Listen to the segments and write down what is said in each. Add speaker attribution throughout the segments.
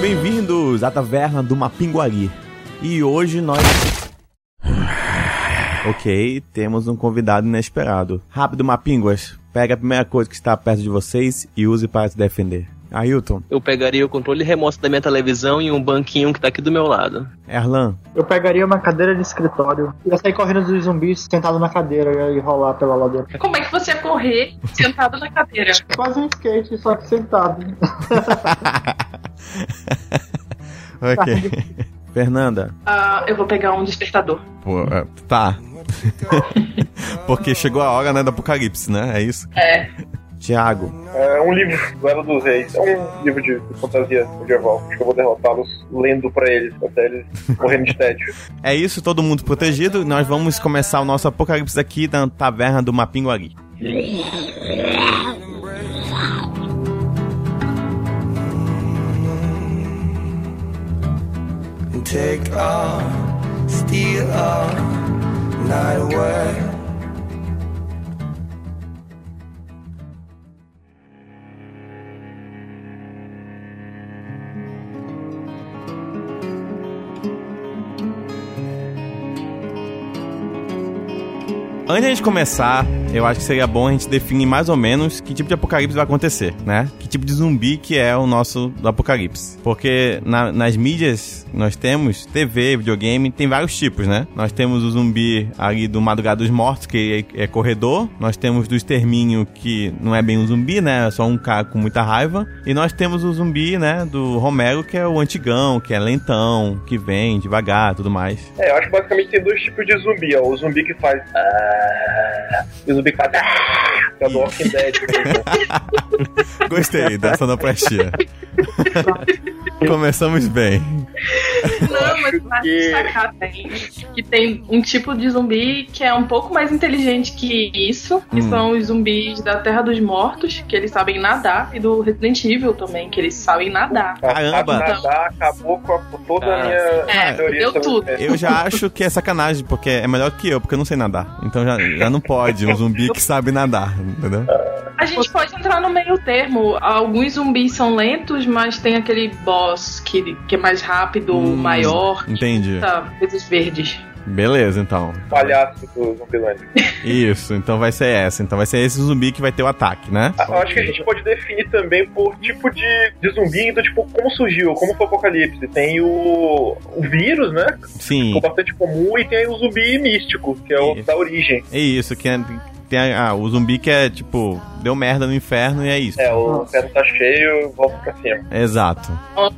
Speaker 1: bem-vindos à taverna do Mapinguari. E hoje nós. Ok, temos um convidado inesperado. Rápido, Mapinguas, pega a primeira coisa que está perto de vocês e use para se defender. Ailton,
Speaker 2: Eu pegaria o controle remoto da minha televisão e um banquinho que tá aqui do meu lado.
Speaker 1: Erlan,
Speaker 3: Eu pegaria uma cadeira de escritório, ia sair correndo dos zumbis sentado na cadeira e rolar pela ladeira.
Speaker 4: Como é que você ia correr sentado na cadeira?
Speaker 3: Quase um skate, só que sentado.
Speaker 1: ok. Fernanda,
Speaker 4: Ah, eu vou pegar um despertador.
Speaker 1: pô, é, tá. Porque chegou a hora, né, do apocalipse, né? É isso?
Speaker 4: É.
Speaker 1: Tiago,
Speaker 5: É um livro do Era dos Reis. É um livro de, fantasia medieval. Acho que eu vou derrotá-los lendo pra eles, até eles morrendo de tédio.
Speaker 1: é isso, todo mundo protegido. Nós vamos começar o nosso apocalipse aqui na taverna do Mapinguari.
Speaker 6: take all, steal all, night away.
Speaker 1: Antes de a gente começar, eu acho que seria bom a gente definir mais ou menos que tipo de apocalipse vai acontecer, né? Que tipo de zumbi que é o nosso do apocalipse. Porque na- nas mídias nós temos TV, videogame, tem vários tipos, né? Nós temos o zumbi ali do Madrugada dos Mortos, que é, é corredor. Nós temos do Extermínio, que não é bem um zumbi, né? É só um cara com muita raiva. E nós temos o zumbi, né? Do Romero, que é o antigão, que é lentão, que vem devagar tudo mais.
Speaker 5: É, eu acho que basicamente tem dois tipos de zumbi. Ó. O zumbi que faz. "Ah", E o zumbi que faz. "Ah", Que é do Walking Dead.
Speaker 1: Gostei da sonoplastia. Começamos bem.
Speaker 4: Não, mas pra
Speaker 5: que-
Speaker 4: destacar tem que tem um tipo de zumbi que é um pouco mais inteligente que isso, que
Speaker 1: Hum.
Speaker 4: são os zumbis da Terra dos Mortos, que eles sabem nadar, e do Resident Evil também, que eles sabem nadar.
Speaker 1: Caramba.
Speaker 5: Sabe nadar, acabou com, toda a
Speaker 2: Ah.
Speaker 5: minha
Speaker 4: É,
Speaker 5: teoria
Speaker 4: deu tudo.
Speaker 1: Eu já acho que é sacanagem, porque é melhor que eu, porque eu não sei nadar. Então já, já não pode um zumbi que sabe nadar, entendeu?
Speaker 4: A gente pode entrar no meio termo. Alguns zumbis são lentos, mas tem aquele boss que, que é mais rápido,
Speaker 1: Hum,
Speaker 4: maior,
Speaker 1: Entendi.
Speaker 4: coisas verdes.
Speaker 1: Beleza, então.
Speaker 5: Palhaço do Zumbilândia.
Speaker 1: Isso, então vai ser essa. Então vai ser esse zumbi que vai ter o ataque, né?
Speaker 5: Eu acho que a gente pode definir também por tipo de, de zumbi, do tipo, como surgiu, como foi o apocalipse. Tem o, o vírus, né?
Speaker 1: Sim,
Speaker 5: Ficou bastante comum, e tem o zumbi místico, que é o
Speaker 1: Isso.
Speaker 5: da origem.
Speaker 1: é isso. Que é, tem a- ah, o zumbi que é tipo, deu merda no inferno e é isso.
Speaker 5: É, o inferno tá cheio, volta pra cima.
Speaker 1: Exato.
Speaker 4: Ou,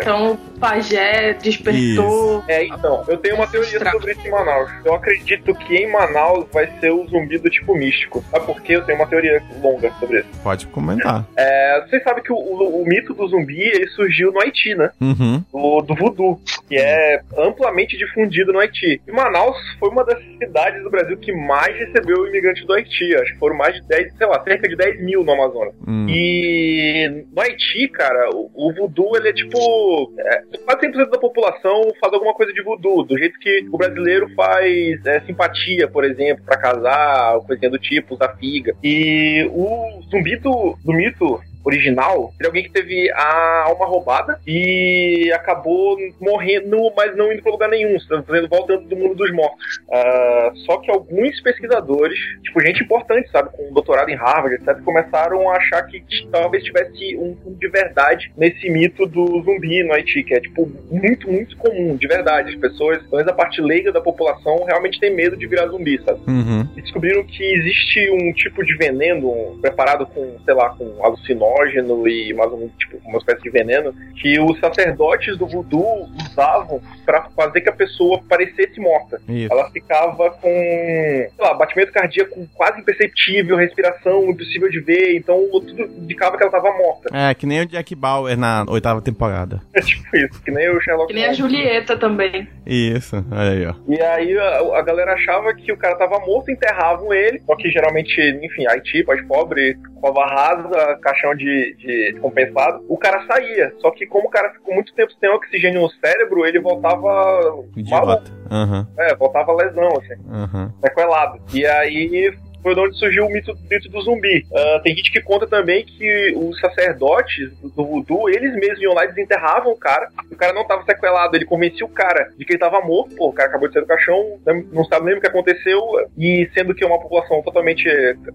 Speaker 4: então o pajé despertou.
Speaker 5: É, então, eu tenho uma teoria sobre isso em Manaus. Eu acredito que em Manaus vai ser o zumbi do tipo místico. Sabe por quê? Eu tenho uma teoria longa sobre isso.
Speaker 1: Pode comentar.
Speaker 5: É, vocês sabem que o, o- o mito do zumbi ele surgiu no Haiti, né?
Speaker 1: Uhum.
Speaker 5: Do, do voodoo, que é amplamente difundido no Haiti. E Manaus foi uma das cidades do Brasil que mais recebeu imigrantes do Haiti. Acho que foram mais de 10, sei lá, cerca de 10 mil no Amazonas.
Speaker 1: Hum.
Speaker 5: E no Haiti, cara, o, o voodoo, ele é tipo. É, quase 100% da população faz alguma coisa de voodoo, do jeito que o brasileiro faz é, simpatia, por exemplo, pra casar, coisinha do tipo, usar figa. E o zumbi do, do mito original, ele é alguém que teve a alma roubada e acabou morrendo, mas não indo pra lugar nenhum, fazendo voltando do mundo dos mortos. Ah, só que alguns pesquisadores, tipo gente importante, sabe, com doutorado em Harvard, etc., começaram a achar que talvez tivesse um fundo de verdade nesse mito do zumbi no Haiti, que é tipo muito, muito comum, de verdade. As pessoas, pelo menos a parte leiga da população, realmente tem medo de virar zumbi, sabe?
Speaker 1: Uhum.
Speaker 5: e descobriram que existe um tipo de veneno um- preparado com, sei lá, com alucinógeno e mais um tipo, uma espécie de veneno que os sacerdotes do voodoo usavam pra fazer que a pessoa parecesse morta.
Speaker 1: Isso.
Speaker 5: Ela ficava com, sei lá, batimento cardíaco quase imperceptível, respiração impossível de ver, então tudo indicava que ela tava morta.
Speaker 1: É, que nem o Jack Bauer na oitava temporada.
Speaker 5: É tipo isso, que nem o Sherlock
Speaker 4: Que nem a. Julieta também.
Speaker 1: Isso, olha aí, ó.
Speaker 5: E aí a, a galera achava que o cara tava morto, enterravam ele, só que geralmente, enfim, Haiti, país pobre, cova rasa, caixão de, de compensado, o cara saía. Só que como o cara ficou muito tempo sem oxigênio no cérebro, ele voltava maluco,
Speaker 1: Idiota. Aham,
Speaker 5: é, voltava lesão, assim,
Speaker 1: aham.
Speaker 5: sequelado. E aí foi de onde surgiu o mito, mito do zumbi. Uh, tem gente que conta também que os sacerdotes do, do voodoo, eles mesmos iam lá e desenterravam o cara. O cara não tava sequelado, ele convencia o cara de que ele tava morto. Pô, o cara acabou de sair do caixão, não sabe nem o que aconteceu. E sendo que é uma população totalmente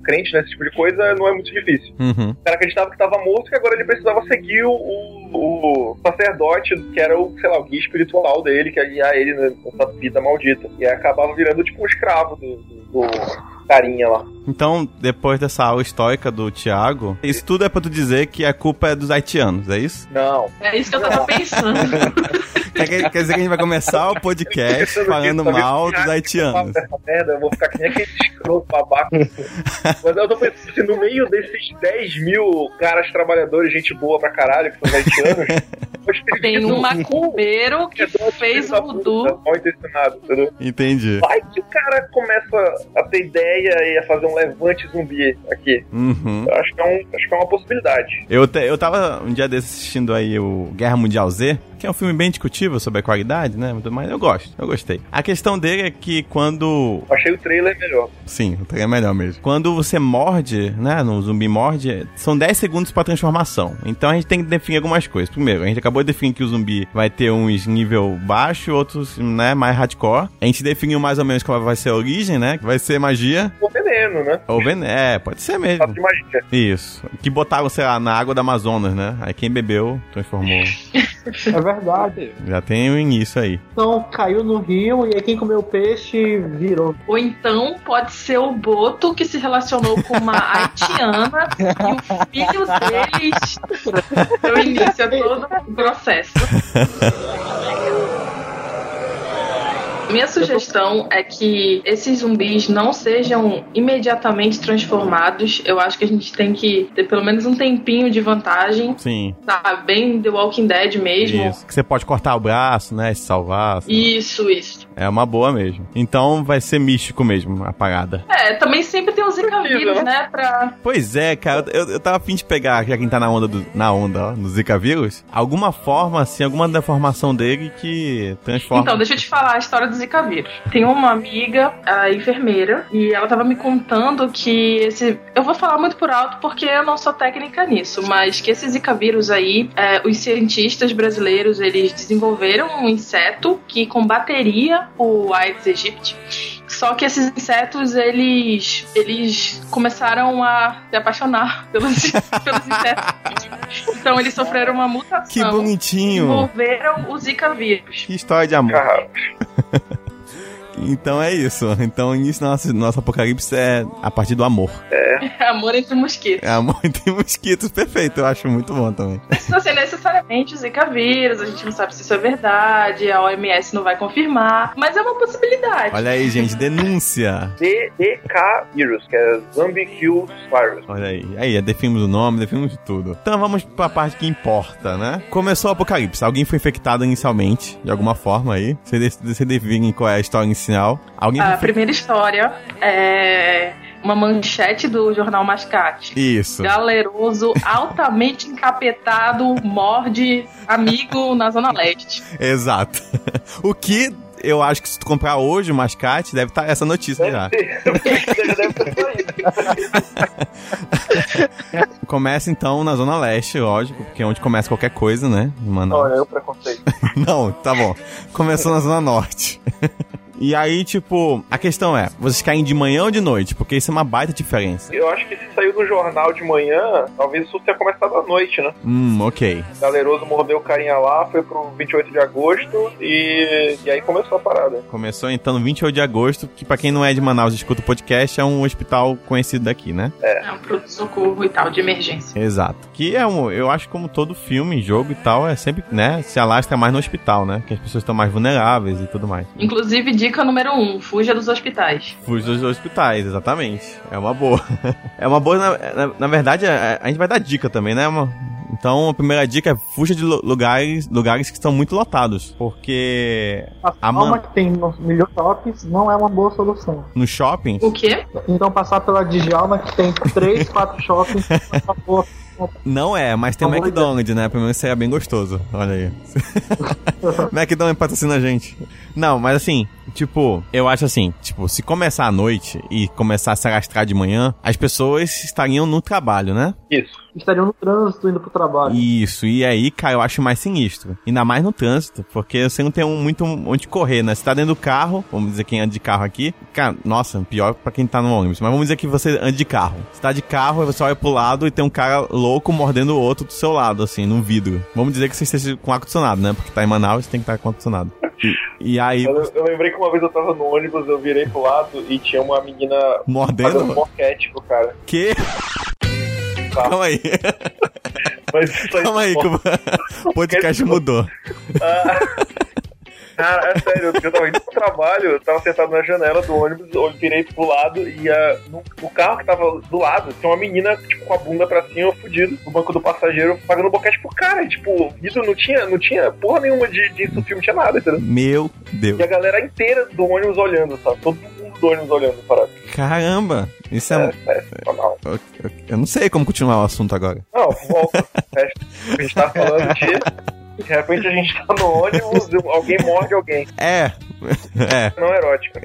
Speaker 5: crente nesse tipo de coisa, não é muito difícil.
Speaker 1: Uhum.
Speaker 5: O cara acreditava que tava morto e agora ele precisava seguir o, o, sacerdote, que era o, sei lá, o guia espiritual dele, que ia ele nessa vida maldita. E aí acabava virando tipo um escravo do, do, do carinha lá.
Speaker 1: Então, depois dessa aula histórica do Tiago, isso tudo é pra tu dizer que a culpa é dos haitianos, é isso?
Speaker 5: Não.
Speaker 4: É isso que eu tava pensando.
Speaker 1: quer, quer dizer que a gente vai começar o podcast falando mal dos haitianos.
Speaker 5: Merda, eu vou ficar que nem aquele escroto babaca. Mas eu tô pensando assim, no meio desses 10 mil caras trabalhadores, gente boa pra caralho, que são haitianos,
Speaker 4: tem um macumbeiro que fez o voodoo.
Speaker 5: Mal intencionado, entendeu?
Speaker 1: Entendi.
Speaker 5: Vai que o cara começa a ter ideia e a fazer um levante zumbi aqui.
Speaker 1: Uhum.
Speaker 5: Eu acho que, é um, acho que é uma possibilidade.
Speaker 1: Eu, te, eu tava um dia desses assistindo aí o Guerra Mundial Z, que é um filme bem discutível sobre a qualidade, né? Mas eu gosto, eu gostei. A questão dele é que quando.
Speaker 5: Eu achei o trailer melhor.
Speaker 1: Sim, o trailer é melhor mesmo. Quando você morde, né? No zumbi morde, são 10 segundos pra transformação. Então a gente tem que definir algumas coisas. Primeiro, a gente acabou de definir que o zumbi vai ter uns nível baixo, outros, né, mais hardcore. A gente definiu mais ou menos qual vai ser a origem, né? Que vai ser magia.
Speaker 5: Ou veneno, né?
Speaker 1: Ou veneno, é, pode ser mesmo.
Speaker 5: Fato de magia.
Speaker 1: Isso. Que botaram, sei lá, na água da Amazonas, né? Aí quem bebeu transformou.
Speaker 3: É verdade.
Speaker 1: Já tem o início aí.
Speaker 3: Então caiu no rio e aí quem comeu peixe virou.
Speaker 4: Ou então pode ser o Boto que se relacionou com uma haitiana e o filho deles deu início a todo o processo. Minha sugestão é que esses zumbis não sejam imediatamente transformados. Eu acho que a gente tem que ter pelo menos um tempinho de vantagem.
Speaker 1: Sim.
Speaker 4: Tá bem The Walking Dead mesmo.
Speaker 1: Isso. Que você pode cortar o braço, né? Se salvar. assim.
Speaker 4: Isso, isso.
Speaker 1: É uma boa mesmo. Então vai ser místico mesmo a parada.
Speaker 4: É, também sempre tem os Zika vírus, né? Pra...
Speaker 1: Pois é, cara, eu, eu tava afim de pegar, já quem tá na onda, do, na onda, ó, no Zika vírus, alguma forma, assim, alguma deformação dele que transforma.
Speaker 4: Então, deixa eu te falar a história do Zika vírus. Tem uma amiga, a enfermeira, e ela tava me contando que esse. Eu vou falar muito por alto porque eu não sou técnica nisso, mas que esse Zika vírus aí, é, os cientistas brasileiros, eles desenvolveram um inseto que combateria o Aedes aegypti. Só que esses insetos, eles, eles começaram a se apaixonar pelos, pelos insetos. Então eles sofreram uma mutação.
Speaker 1: Que bonitinho.
Speaker 4: Desenvolveram o Zika vírus.
Speaker 1: Que história de amor. Então é isso. Então o início do nosso, nosso apocalipse é a partir do amor.
Speaker 4: Amor entre mosquitos.
Speaker 1: É amor entre mosquitos, perfeito. Eu acho muito bom também.
Speaker 4: Não ser necessariamente o Zika vírus, a gente não sabe se isso é verdade, a OMS não vai confirmar, mas é uma possibilidade.
Speaker 1: Olha aí, gente, denúncia.
Speaker 5: DDK Virus, que é Zombie Kills Virus.
Speaker 1: Olha aí. Aí, definimos o nome, definimos tudo. Então vamos pra parte que importa, né? Começou o apocalipse. Alguém foi infectado inicialmente, de alguma forma aí. Você, de- você define qual é a história inicial. Alguém
Speaker 4: A primeira história é uma manchete do jornal Mascate.
Speaker 1: Isso.
Speaker 4: Galeroso, altamente encapetado, morde amigo na Zona Leste.
Speaker 1: Exato. o que eu acho que se tu comprar hoje o mascate, deve estar essa notícia já. Começa então na Zona Leste, lógico, porque é onde começa qualquer coisa, né? Em Manaus.
Speaker 5: Olha, é o preconceito.
Speaker 1: Não, tá bom. Começou na Zona Norte. E aí, tipo, a questão é, vocês caem de manhã ou de noite? Porque isso é uma baita diferença.
Speaker 5: Eu acho que se saiu no jornal de manhã, talvez isso tenha começado à noite, né?
Speaker 1: Hum, ok.
Speaker 5: Galeroso mordeu o carinha lá, foi pro 28 de agosto e, e aí começou a parada.
Speaker 1: Começou então no 28 de agosto, que pra quem não é de Manaus e escuta o podcast, é um hospital conhecido daqui, né?
Speaker 4: É um pronto-socorro e tal, de emergência.
Speaker 1: Exato. Que é um, eu acho que como todo filme, jogo e tal, é sempre, né, se alastra mais no hospital, né? Que as pessoas estão mais vulneráveis e tudo mais.
Speaker 4: Inclusive, dica número um, fuja dos hospitais.
Speaker 1: Fuja dos hospitais, exatamente. É uma boa. é uma boa, na, na, na verdade, a, a gente vai dar dica também, né? Uma- então, a primeira dica é fuja de lu- lugares, lugares que estão muito lotados. Porque
Speaker 3: A forma
Speaker 1: man-
Speaker 3: que tem nos milhões de shoppings não é uma boa solução.
Speaker 1: no shopping,
Speaker 4: O quê?
Speaker 3: Então passar pela Djalma, que tem 3, 4 shoppings, é uma boa
Speaker 1: não é, mas tem o McDonald's, né? Pelo menos seria bem gostoso. Olha aí. McDonald's patrocina a gente. Não, mas assim, tipo, eu acho assim, tipo, se começar à noite e começar a se alastrar de manhã, as pessoas estariam no trabalho, né?
Speaker 5: Isso.
Speaker 3: Estariam no trânsito indo pro trabalho.
Speaker 1: Isso, e aí, cara, eu acho mais sinistro. Ainda mais no trânsito, porque você não tem um, muito onde correr, né? Você tá dentro do carro, vamos dizer quem anda de carro aqui. Cara, nossa, pior pra quem tá no ônibus. Mas vamos dizer que você anda de carro. Você tá de carro, você olha pro lado e tem um cara louco mordendo o outro do seu lado, assim, num vidro. Vamos dizer que você esteja com ar-condicionado, né? Porque tá em Manaus, tem que estar com ar-condicionado. E, e aí,
Speaker 5: Eu, eu lembrei que uma vez eu tava no ônibus, eu virei pro lado e tinha uma menina fazendo
Speaker 1: mordendo?
Speaker 5: pro cara.
Speaker 1: Que? Calma aí.
Speaker 5: Mas isso aí-
Speaker 1: Calma aí, que o podcast mudou.
Speaker 5: Ah, Cara, é sério, eu tava indo pro trabalho, eu tava sentado na janela do ônibus, eu virei pro lado e ah, no, no carro que tava do lado tinha uma menina, tipo, com a bunda pra cima, fudido, no banco do passageiro, pagando boquete pro cara. E, tipo, o vidro não tinha, não tinha porra nenhuma de, disso, o filme não tinha nada, entendeu?
Speaker 1: Meu Deus.
Speaker 5: E a galera inteira do ônibus olhando, sabe? Todo mundo do ônibus olhando, parado.
Speaker 1: Caramba, isso é.
Speaker 5: É, é.
Speaker 1: Eu, eu- eu não sei como continuar o assunto agora.
Speaker 5: Não, volta. A gente tá falando de. De repente a gente tá no ônibus alguém morde alguém.
Speaker 1: É. É.
Speaker 5: Não erótico.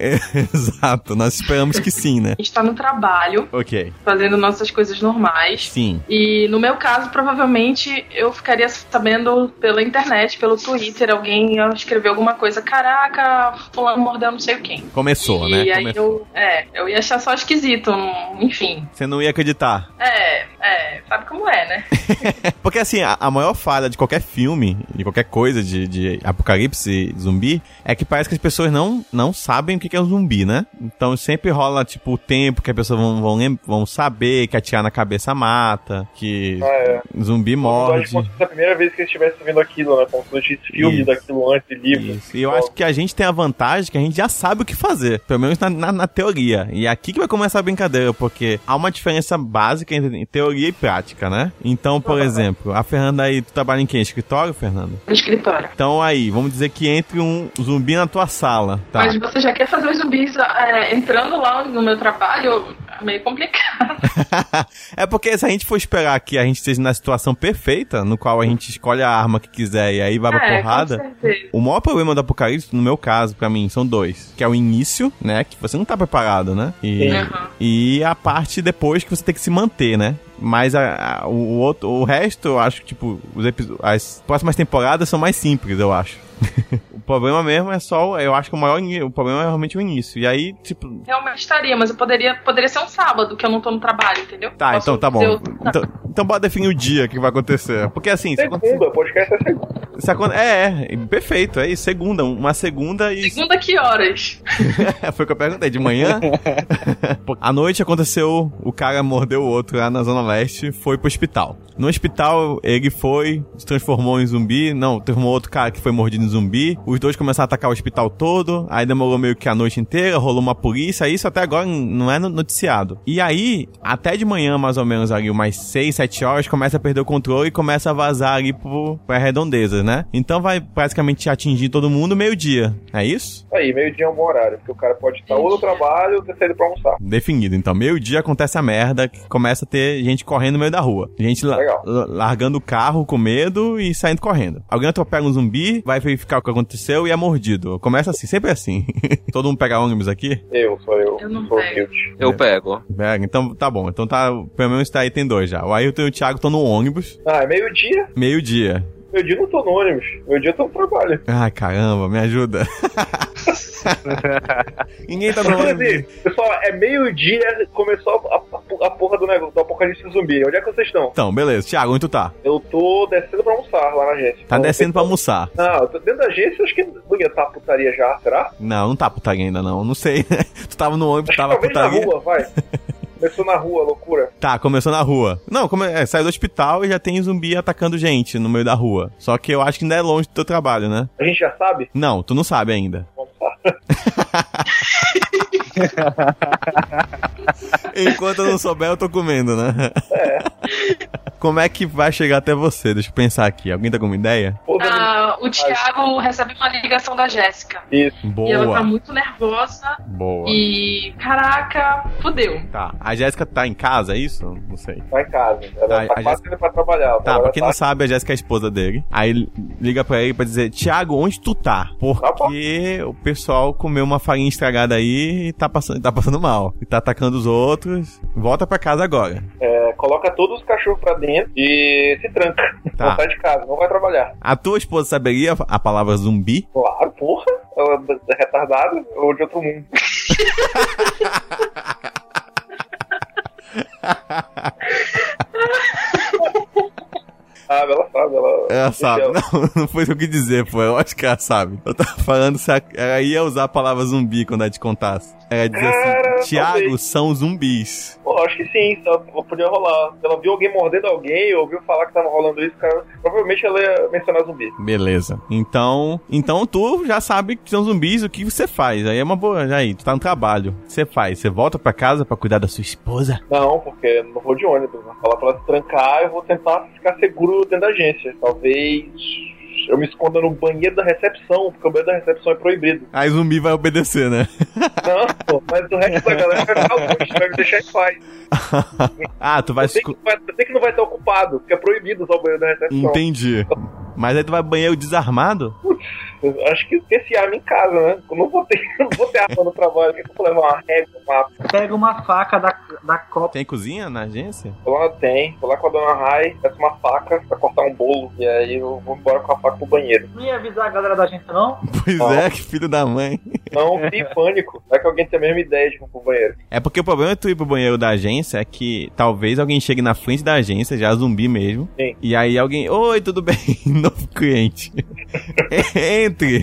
Speaker 1: Exato, nós esperamos que sim, né?
Speaker 4: A gente tá no trabalho,
Speaker 1: Ok.
Speaker 4: fazendo nossas coisas normais.
Speaker 1: Sim.
Speaker 4: E no meu caso, provavelmente eu ficaria sabendo pela internet, pelo Twitter, alguém ia escrever alguma coisa. Caraca, fulano mordeu não sei o quem.
Speaker 1: Começou,
Speaker 4: e
Speaker 1: né?
Speaker 4: aí
Speaker 1: Começou.
Speaker 4: eu, é, eu ia achar só esquisito, enfim.
Speaker 1: Você não ia acreditar.
Speaker 4: É, é, sabe como é, né?
Speaker 1: Porque assim, a, a maior falha de qualquer filme, de qualquer coisa de, de apocalipse zumbi, é que parece que as pessoas não, não sabem o que é um zumbi, né? Então sempre rola, tipo, o tempo que as pessoas vão, vão, vão saber que atirar na cabeça mata, que
Speaker 5: Ah, é.
Speaker 1: zumbi morde.
Speaker 5: como se fosse a primeira vez que eles estivessem vendo aquilo, né? Como se fosse filme
Speaker 1: Isso.
Speaker 5: daquilo antes de livro.
Speaker 1: Isso. E eu acho que a gente tem a vantagem que a gente já sabe o que fazer. Pelo menos na, na, na teoria. E é aqui que vai começar a brincadeira, porque há uma diferença básica entre teoria e prática, né? Então, por exemplo, a Fernanda aí, tu trabalha em que? Escritório, Fernanda?
Speaker 4: No escritório.
Speaker 1: Então aí, vamos dizer que entre um zumbi na tua sala, tá?
Speaker 4: Mas você já quer fazer os zumbis é, entrando lá no meu trabalho? É meio complicado.
Speaker 1: é porque se a gente for esperar que a gente esteja na situação perfeita, no qual a gente escolhe a arma que quiser e aí vai pra
Speaker 4: é,
Speaker 1: porrada. O maior problema do apocalipse, no meu caso, pra mim, são dois. Que é o início, né? Que você não tá preparado, né? E,
Speaker 4: Uhum.
Speaker 1: e a parte depois que você tem que se manter, né? Mas a, a- o, o outro, o resto, eu acho que, tipo, os as próximas temporadas são mais simples, eu acho. o problema mesmo é só, eu acho que o maior, o problema é realmente o início. E aí, tipo,
Speaker 4: Realmente estaria, mas eu poderia, poderia ser um sábado que eu não tô no trabalho, entendeu?
Speaker 1: tá,
Speaker 4: Posso
Speaker 1: então tá bom.
Speaker 4: dizer o-
Speaker 1: Então, então bora definir o dia que vai acontecer. Porque assim, se acontecer,
Speaker 5: Segunda, podcast é segunda.
Speaker 1: se aconte- é, é, perfeito, é isso, segunda, uma segunda e
Speaker 4: Segunda que horas?
Speaker 1: Foi o que eu perguntei, de manhã? À noite aconteceu, o cara mordeu o outro lá na Zona Leste, foi pro hospital. No hospital, ele foi, se transformou em zumbi. Não, teve um outro cara que foi mordido em zumbi. Os dois começaram a atacar o hospital todo. Aí demorou meio que a noite inteira, rolou uma polícia. Isso até agora não é no- noticiado. E aí, até de manhã, mais ou menos, ali, umas 6, 7 horas, começa a perder o controle e começa a vazar ali pro, pra redondezas, né? Então vai praticamente atingir todo mundo meio-dia. É isso?
Speaker 5: Aí, meio-dia é um bom horário, porque o cara pode estar ou no trabalho ou ter saído pra almoçar.
Speaker 1: Definido. Então, meio-dia acontece a merda, que começa a ter gente correndo no meio da rua. Gente la- largando o carro com medo e saindo correndo. Alguém atropela um zumbi, vai verificar o que aconteceu e é mordido. Começa assim, sempre assim. Todo mundo pega ônibus aqui?
Speaker 5: Eu, sou eu.
Speaker 4: Eu não
Speaker 5: sou
Speaker 4: pego.
Speaker 2: Eu pego.
Speaker 1: Pega, então tá bom. Então tá, pelo menos tá aí, tem dois já. O Ailton e o Thiago estão no ônibus,
Speaker 5: Ah, é meio-dia.
Speaker 1: meio-dia.
Speaker 5: Meio-dia eu não tô no ônibus. Meio-dia eu tô no trabalho.
Speaker 1: Ai, caramba, me ajuda. Ninguém tá no
Speaker 5: Mas,
Speaker 1: ônibus.
Speaker 5: assim, pessoal, é meio-dia, começou a, a- a porra do negócio, do apocalipse zumbi. Onde é que vocês estão?
Speaker 1: Então, beleza. Thiago, onde tu tá?
Speaker 5: Eu tô descendo pra almoçar lá na agência.
Speaker 1: Tá
Speaker 5: Então,
Speaker 1: descendo pra almoçar.
Speaker 5: Não, eu tô dentro da agência, acho que não ia estar putaria já, será?
Speaker 1: Não, não tá putaria ainda não. Não sei. tu tava no ônibus, tava
Speaker 5: Talvez na
Speaker 1: putaria.
Speaker 5: rua, vai. Começou na rua, loucura.
Speaker 1: Tá, começou na rua. Não, come... é, saiu do hospital e já tem zumbi atacando gente no meio da rua. Só que eu acho que ainda é longe do teu trabalho, né?
Speaker 5: A gente já sabe?
Speaker 1: Não, tu não sabe ainda.
Speaker 5: Vamos lá.
Speaker 1: Enquanto eu não souber, eu tô comendo, né? Como é que vai chegar até você? Deixa eu pensar aqui. Alguém tá com uma ideia?
Speaker 4: Ah, o Thiago recebe uma ligação da Jéssica.
Speaker 5: Isso.
Speaker 4: E ela tá
Speaker 1: Boa.
Speaker 4: muito nervosa.
Speaker 1: Boa.
Speaker 4: E. Caraca, fudeu.
Speaker 1: Tá. A Jéssica tá em casa, é isso? Não sei.
Speaker 5: Tá em casa. Ela
Speaker 1: Tá,
Speaker 5: tá, quase indo pra trabalhar.
Speaker 1: Tá, pra quem não
Speaker 5: tá-
Speaker 1: sabe, a Jéssica é a esposa dele. Aí liga pra ele pra dizer, Thiago, onde tu tá? Porque o pessoal comeu uma farinha estragada aí e tá passando, tá passando mal. E tá atacando os outros. Volta pra casa agora.
Speaker 5: é, coloca todos os cachorros pra dentro e se tranca.
Speaker 1: Tá.
Speaker 5: Não sai de casa, não vai trabalhar.
Speaker 1: A tua esposa saberia a palavra zumbi?
Speaker 5: Claro, porra. Ela é retardada ou de outro mundo. Ah, ela sabe, ela.
Speaker 1: Ela sabe. Não, não foi isso que dizer, pô. Eu acho que ela sabe. Eu tava falando se ela, ela ia usar a palavra zumbi quando ela te contasse. Ela ia dizer
Speaker 5: Cara,
Speaker 1: assim,
Speaker 5: talvez.
Speaker 1: são zumbis.
Speaker 5: Acho que sim, só podia rolar. Se ela viu alguém mordendo alguém, ou ouviu falar que tava rolando isso, cara, provavelmente ela ia mencionar zumbi.
Speaker 1: Beleza. Então, então tu já sabe que são zumbis, o que você faz? Aí é uma boa, já aí, tu tá no trabalho. O que você faz? Você volta pra casa pra cuidar da sua esposa?
Speaker 5: Não, porque eu não vou de ônibus. Vou falar pra ela se trancar, eu vou tentar ficar seguro dentro da agência. Talvez eu me esconda no banheiro da recepção, porque o banheiro da recepção é proibido.
Speaker 1: Aí zumbi vai obedecer, né?
Speaker 5: Não, pô, mas o resto da galera vai ficar longe, vai me deixar em paz.
Speaker 1: ah, tu vai...
Speaker 5: Eu sei, que, vai- eu sei que não vai estar ocupado, porque é proibido usar o banheiro da recepção.
Speaker 1: Entendi. Mas aí tu vai banheiro desarmado?
Speaker 5: Eu acho que esqueci arma em casa, né? Eu não vou ter, não vou ter arma no trabalho. Por que eu vou levar uma régua, uma
Speaker 3: Pega uma faca da, da copa.
Speaker 1: Tem cozinha na agência?
Speaker 5: Lá tem, vou lá com a dona Rai, peço uma faca pra cortar um bolo, e aí eu vou embora com a faca pro banheiro.
Speaker 3: Não ia avisar a galera da agência, não?
Speaker 1: Pois
Speaker 5: Não.
Speaker 1: é, que filho da mãe.
Speaker 5: Não tem pânico, vai que alguém tem a mesma ideia de ir pro banheiro.
Speaker 1: É porque o problema de tu ir pro banheiro da agência é que talvez alguém chegue na frente da agência, já zumbi mesmo.
Speaker 5: Sim.
Speaker 1: E aí alguém, oi, tudo bem? Novo cliente. Entre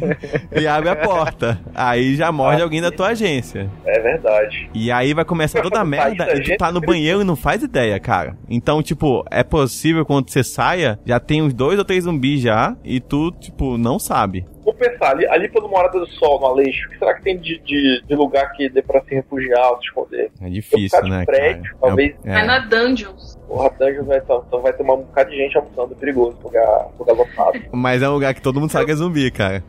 Speaker 1: e abre a porta. Aí já morde alguém da tua agência.
Speaker 5: É verdade.
Speaker 1: E aí vai começar toda a merda
Speaker 5: da
Speaker 1: e tu tá no banheiro e não faz ideia, cara. Então, tipo, é possível quando você saia, já tem uns dois ou três zumbis já, e tu, tipo, não sabe.
Speaker 5: Vou pensar, ali, ali pelo Morada do Sol, no Aleixo, o que será que tem de, de, de lugar que dê pra se refugiar ou se esconder?
Speaker 1: É difícil, né,
Speaker 5: prédio,
Speaker 1: cara?
Speaker 5: talvez.
Speaker 1: É,
Speaker 4: Vai
Speaker 1: é.
Speaker 4: na Dungeons.
Speaker 5: Porra, Dungeons vai, então vai ter um bocado de gente almoçando, é perigoso, lugar, lugar lotado.
Speaker 1: Mas é um lugar que todo mundo sabe que é zumbi, cara.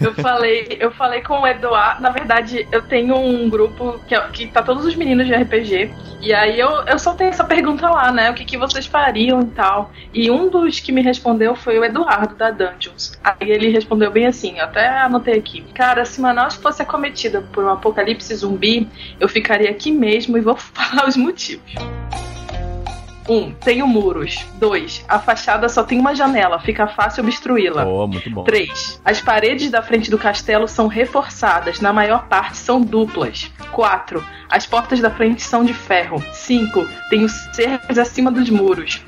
Speaker 4: Eu falei, eu falei com o Eduardo. Na verdade, eu tenho um grupo que, é- que tá todos os meninos de RPG. E aí eu, eu soltei essa pergunta lá, né? O que, que vocês fariam e tal. E um dos que me respondeu foi o Eduardo da Dungeons. Aí ele respondeu bem assim, eu até anotei aqui. Cara, se Manaus fosse acometida por um apocalipse zumbi, eu ficaria aqui mesmo e vou falar os motivos. 1. Um, tenho muros. 2. A fachada só tem uma janela, fica fácil obstruí-la.
Speaker 1: Pô, muito bom.
Speaker 4: 3. As paredes da frente do castelo são reforçadas, na maior parte são duplas. 4. As portas da frente são de ferro. 5. Tem os cercos acima dos muros.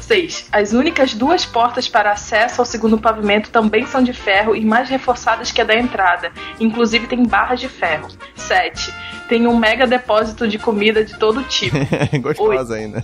Speaker 4: 6. As únicas duas portas para acesso ao segundo pavimento também são de ferro e mais reforçadas que a da entrada. Inclusive tem barras de ferro. 7. Tem um mega depósito de comida de todo tipo.
Speaker 1: Gostosa ainda.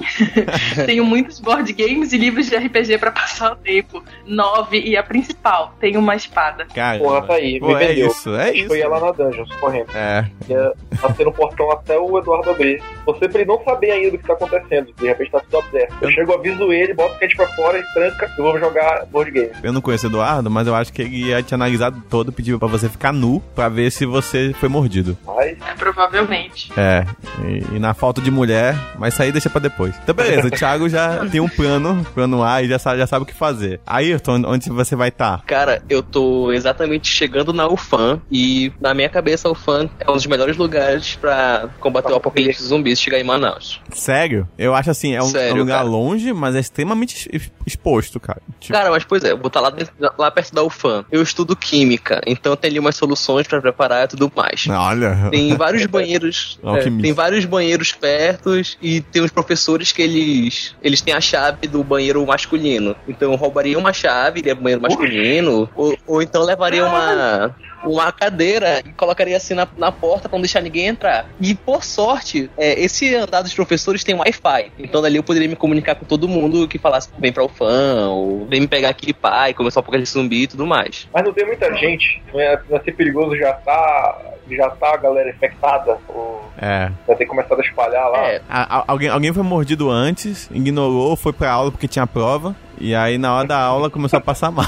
Speaker 4: Tenho muitos board games e livros de RPG pra passar o tempo. 9. E a principal, tem uma espada.
Speaker 1: Cara,
Speaker 5: Porra, tá aí,
Speaker 1: Pô,
Speaker 5: me
Speaker 1: é
Speaker 5: vendeu.
Speaker 1: isso, é isso.
Speaker 5: Eu ia lá na Dungeons, correndo.
Speaker 1: É,
Speaker 5: Ia bater no portão até o Eduardo abrir. Você pra ele não saber ainda do que tá acontecendo. De repente tá tudo aberto. Eu chego, aviso ele, boto o quente pra fora e tranca. Eu vou jogar board game.
Speaker 1: eu não conheço o Eduardo, mas eu acho que ele ia te analisar todo, pedir pra você ficar nu, pra ver se você foi mordido.
Speaker 5: Mas
Speaker 4: É, provavelmente.
Speaker 1: É, e, e na falta de mulher, mas isso aí deixa pra depois. Então beleza, o Thiago já tem um plano, plano A, e já sabe, já sabe o que fazer. Ayrton, onde você vai tá? estar?
Speaker 2: Cara, eu tô exatamente chegando na UFAM e na minha cabeça a UFAM é um dos melhores lugares pra combater o apocalipse zumbi se chegar em Manaus.
Speaker 1: Sério? Eu acho assim, é um, é um
Speaker 2: Sério,
Speaker 1: lugar
Speaker 2: cara.
Speaker 1: longe, mas é extremamente exposto, cara. Tipo,
Speaker 2: Cara, mas pois é, eu vou estar lá, dentro- lá perto da UFAM. Eu estudo química, então tem ali umas soluções pra preparar e tudo mais.
Speaker 1: olha.
Speaker 2: Tem vários banheiros. é,
Speaker 1: Alquimista.
Speaker 2: tem vários banheiros perto e tem uns professores que eles. Eles têm a chave do banheiro masculino. Então eu roubaria uma chave, iria pro banheiro masculino. Ou, ou então levaria uma. Uma cadeira e colocaria assim na, na porta pra não deixar ninguém entrar. E por sorte, é, esse andar dos professores tem Wi-Fi. Então dali eu poderia me comunicar com todo mundo que falasse vem pra UFAM, ou vem me pegar aqui pai, começar um pouco de zumbi e tudo mais.
Speaker 5: Mas não tem muita gente, é, é ser perigoso já tá. Já tá a galera infectada, ou
Speaker 1: É.
Speaker 5: já tem começado a espalhar lá.
Speaker 2: É,
Speaker 1: A- a- alguém, alguém foi mordido antes, ignorou, foi pra aula porque tinha prova. E aí na hora da aula começou a passar mal.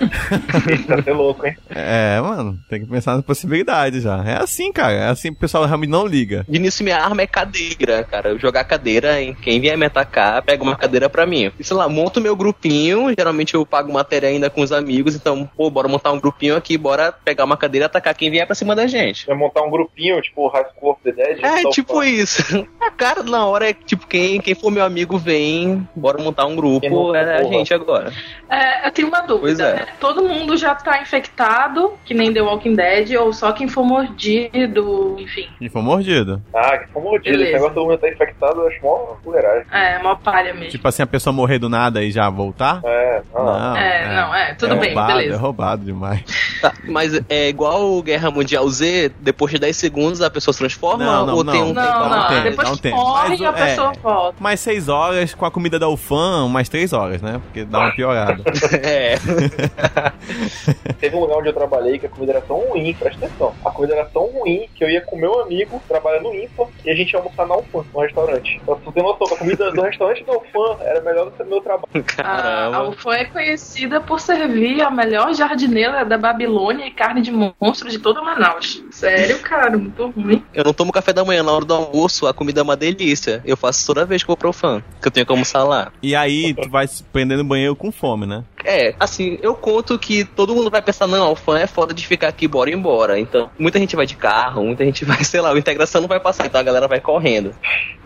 Speaker 5: Isso é louco, hein?
Speaker 1: É, mano, tem que pensar nas possibilidades já. É assim, cara. É assim, o pessoal realmente não liga.
Speaker 2: de início minha arma é cadeira, cara. Eu jogar cadeira em quem vier me atacar, pega uma cadeira pra mim. E sei lá, monto meu grupinho. Geralmente eu pago matéria ainda com os amigos. Então, pô, bora montar um grupinho aqui, bora pegar uma cadeira e atacar quem vier pra cima da gente.
Speaker 5: Vai montar um grupinho, tipo of the Dead.
Speaker 2: É,
Speaker 5: então,
Speaker 2: tipo
Speaker 5: pô,
Speaker 2: isso. A cara na hora é tipo, quem, quem for meu amigo vem, bora montar um grupo, é a gente agora.
Speaker 4: É, eu tenho uma dúvida.
Speaker 2: Pois é.
Speaker 4: Todo mundo já tá infectado, que nem The Walking Dead, ou só quem for mordido, enfim.
Speaker 1: E foi mordido.
Speaker 5: Ah, que foi mordido.
Speaker 4: Beleza.
Speaker 5: Esse negócio todo mundo tá infectado, eu acho mó fuleiragem.
Speaker 4: É, uma palha mesmo.
Speaker 1: Tipo assim, a pessoa morrer do nada e já voltar?
Speaker 5: É, ah,
Speaker 4: É, não, é, tudo
Speaker 1: é
Speaker 4: bem,
Speaker 1: roubado,
Speaker 4: beleza.
Speaker 1: É roubado demais.
Speaker 2: Tá, mas é igual Guerra Mundial Z, depois de 10 segundos a pessoa se transforma
Speaker 1: Não, não,
Speaker 2: ou tem
Speaker 1: não.
Speaker 2: um
Speaker 4: Não,
Speaker 2: tempo a
Speaker 4: não,
Speaker 1: tem,
Speaker 4: depois
Speaker 1: não
Speaker 4: que
Speaker 1: tem.
Speaker 4: morre,
Speaker 1: Mas
Speaker 4: a pessoa
Speaker 1: é.
Speaker 4: volta.
Speaker 1: Mais seis horas com a comida da UFAM, mais três horas, né? Porque dá uma piorada.
Speaker 2: É.
Speaker 5: Teve um lugar onde eu trabalhei que a comida era tão ruim, presta atenção. A comida era tão ruim que eu ia com meu amigo trabalhando no INFA e a gente ia almoçar na UFAM, no restaurante. Pra tu ter noção, a comida do restaurante da UFAM era melhor do que o meu trabalho.
Speaker 4: A, a
Speaker 2: Caramba.
Speaker 4: UFAM é conhecida por servir a melhor jardineira da Babilônia e carne de monstro de toda Manaus. Sério, cara, muito ruim.
Speaker 2: Eu não tomo café da manhã na hora do almoço, a comida é uma delícia. Eu faço toda vez que vou pro fã, que eu tenho que almoçar lá.
Speaker 1: E aí, tu vai se prender no banheiro com fome, né?
Speaker 2: É, assim, eu conto que todo mundo vai pensar, não, o fã é foda de ficar aqui, bora embora. Então, muita gente vai de carro, muita gente vai, sei lá, o integração não vai passar, então a galera vai correndo.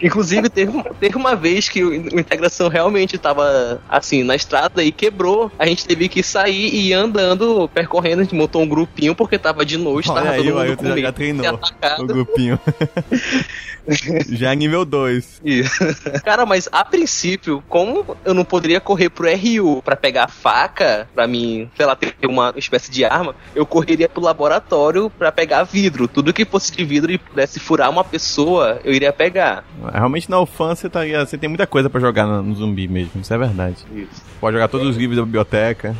Speaker 2: Inclusive, teve, teve uma vez que o, integração realmente tava, assim, na estrada e quebrou. A gente teve que sair e ir andando, percorrendo, a gente montou um grupinho porque tava de noite,
Speaker 1: Olha
Speaker 2: tava
Speaker 1: aí,
Speaker 2: todo
Speaker 1: o
Speaker 2: mundo
Speaker 1: Ailton
Speaker 2: com
Speaker 1: já, treinou o grupinho. já é nível 2.
Speaker 2: Isso. Cara, mas a princípio, como eu não poderia correr pro RU pra pegar a faca, pra mim, sei lá, ter uma espécie de arma, eu correria pro laboratório pra pegar vidro. Tudo que fosse de vidro e pudesse furar uma pessoa, eu iria pegar.
Speaker 1: Realmente na você, tá, você tem muita coisa pra jogar no, no zumbi mesmo, isso é verdade.
Speaker 2: Isso.
Speaker 1: Pode jogar todos os livros da biblioteca.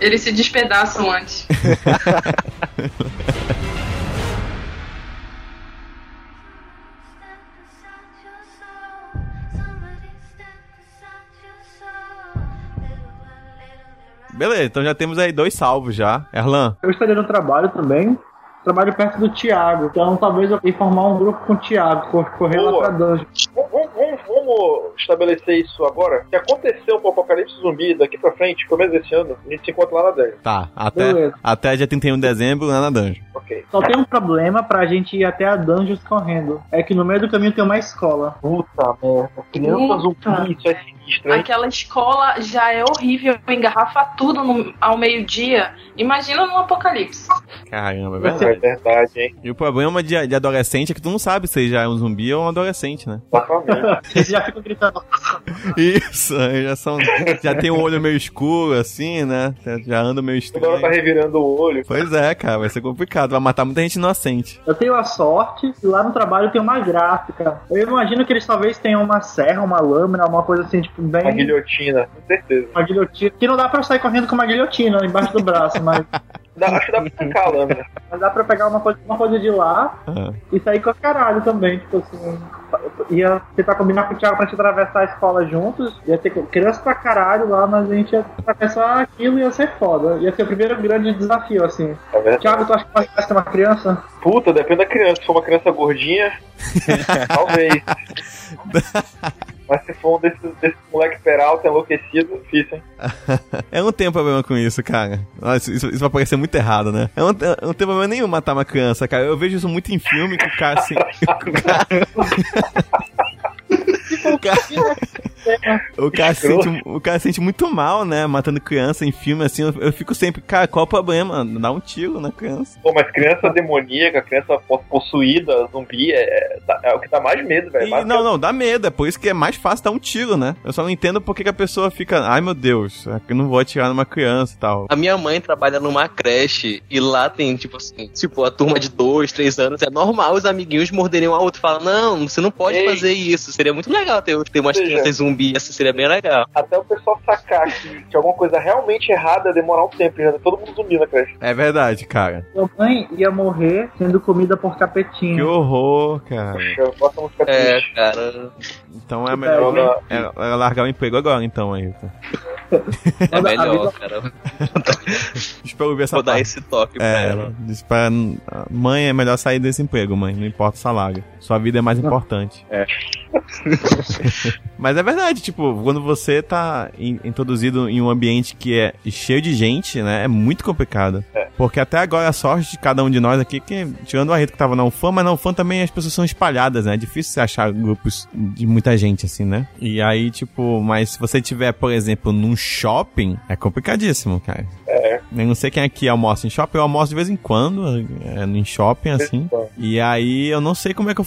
Speaker 4: Eles se despedaçam antes.
Speaker 1: Beleza, então já temos aí dois salvos já. Erlan,
Speaker 3: Eu estaria no trabalho também. Trabalho perto do Thiago. Então talvez eu formar um grupo com o Thiago, cor- correr lá
Speaker 5: Boa.
Speaker 3: pra dungeon.
Speaker 5: Vamos, vamos- vamos- vamos estabelecer isso agora. Se aconteceu com o Apocalipse Zumbi daqui pra frente, pelo menos esse ano, a gente se encontra lá na dungeon.
Speaker 1: tá, até,
Speaker 3: Beleza.
Speaker 1: até dia 31 de dezembro lá na dungeon.
Speaker 5: Ok.
Speaker 3: Só tem um problema pra gente ir até a dungeon correndo. É que no meio do caminho tem uma escola.
Speaker 5: Puta merda. Criança zumbi, isso é hein?
Speaker 4: Aquela escola já é horrível, engarrafa tudo no- ao meio-dia. Imagina num apocalipse.
Speaker 1: Caramba, é
Speaker 3: Vai
Speaker 1: verdade.
Speaker 5: É verdade, hein?
Speaker 1: E o problema de, de adolescente é que tu não sabe se já é um zumbi ou um adolescente, né?
Speaker 3: Eles já ficam gritando.
Speaker 1: Isso, já são. Já tem um olho meio escuro, assim, né? Já- anda meio
Speaker 5: tá
Speaker 1: estranho.
Speaker 5: revirando o olho.
Speaker 1: Pois é, cara, vai ser complicado. Vai matar muita gente inocente.
Speaker 3: Eu tenho a sorte e lá no trabalho tem uma gráfica. Eu imagino que eles talvez tenham uma serra, uma lâmina, uma coisa assim, tipo, bem.
Speaker 5: Uma guilhotina, com certeza.
Speaker 3: Uma guilhotina. Que não dá pra eu sair correndo com uma guilhotina embaixo do braço, mas,
Speaker 5: Dá, acho que dá pra ficar a lâmina.
Speaker 3: mas dá pra pegar uma coisa, uma coisa de lá
Speaker 1: Ah.
Speaker 3: e sair com a caralho também. Tipo assim, ia tentar combinar com o Thiago pra gente atravessar a escola juntos. Ia ter criança pra caralho lá, mas a gente ia atravessar aquilo e ia ser foda. Ia ser o primeiro grande desafio, assim.
Speaker 5: Vendo?
Speaker 3: Thiago, tu acha que pode ser uma criança?
Speaker 5: Puta, depende da criança. Se for uma criança gordinha, talvez. Mas se for um desses desse moleque peralta enlouquecido, difícil, hein?
Speaker 1: Eu não tenho problema com isso, cara. Nossa, Isso, isso vai parecer muito errado, né? Eu não, eu não tenho problema nenhum matar uma criança, cara. Eu vejo isso muito em filme que o cara assim. o cara, o cara, se sente, o cara se sente muito mal, né? Matando criança em filme, assim. Eu, eu fico sempre, cara, qual o problema? Dá um tiro na criança.
Speaker 5: Pô, mas criança demoníaca, criança po- possuída, zumbi, é, é- é o que dá mais medo, velho.
Speaker 1: E, não, não, dá medo. É por isso que é mais fácil dar um tiro, né? Eu só não entendo por que, a pessoa fica, ai meu Deus, é que eu não vou atirar numa criança e tal.
Speaker 2: A minha mãe trabalha numa creche e lá tem, tipo assim, tipo, a turma de dois, três anos, é normal os amiguinhos morderem um ao outro. Falam, não, você não pode
Speaker 5: Ei.
Speaker 2: fazer isso. Seria muito legal ter, ter umas crianças zumbi, isso seria bem legal.
Speaker 5: Até o pessoal sacar que, que alguma coisa realmente errada demorar um tempo, já tá todo mundo zumbi na creche.
Speaker 1: É verdade, cara.
Speaker 3: Sua mãe ia morrer sendo comida por
Speaker 1: Que
Speaker 3: capetinho.
Speaker 1: horror, cara.
Speaker 5: Puxa, bota
Speaker 2: É, cara,
Speaker 1: Então é melhor é, é largar o emprego agora, então, aí.
Speaker 2: é melhor, cara.
Speaker 1: Espero ver essa
Speaker 2: Vou dar
Speaker 1: parte.
Speaker 2: esse toque pra
Speaker 1: É,
Speaker 2: ela.
Speaker 1: diz pra mãe é melhor sair desse emprego, mãe. Não importa o salário. Sua vida é mais importante.
Speaker 5: É.
Speaker 1: Mas é verdade, tipo, quando você tá in- introduzido em um ambiente que é cheio de gente, né? É muito complicado. Porque até agora a sorte de cada um de nós aqui, que tirando o Arreto que tava na UFAM, mas na UFAM também as pessoas são espalhadas, né? É difícil você achar grupos de muita gente, assim, né? E aí, tipo, mas se você tiver, por exemplo, num shopping, é complicadíssimo, cara.
Speaker 5: É.
Speaker 1: Eu não sei quem aqui almoça em shopping, eu almoço de vez em quando, é, em shopping, assim. E aí eu não sei como é que eu.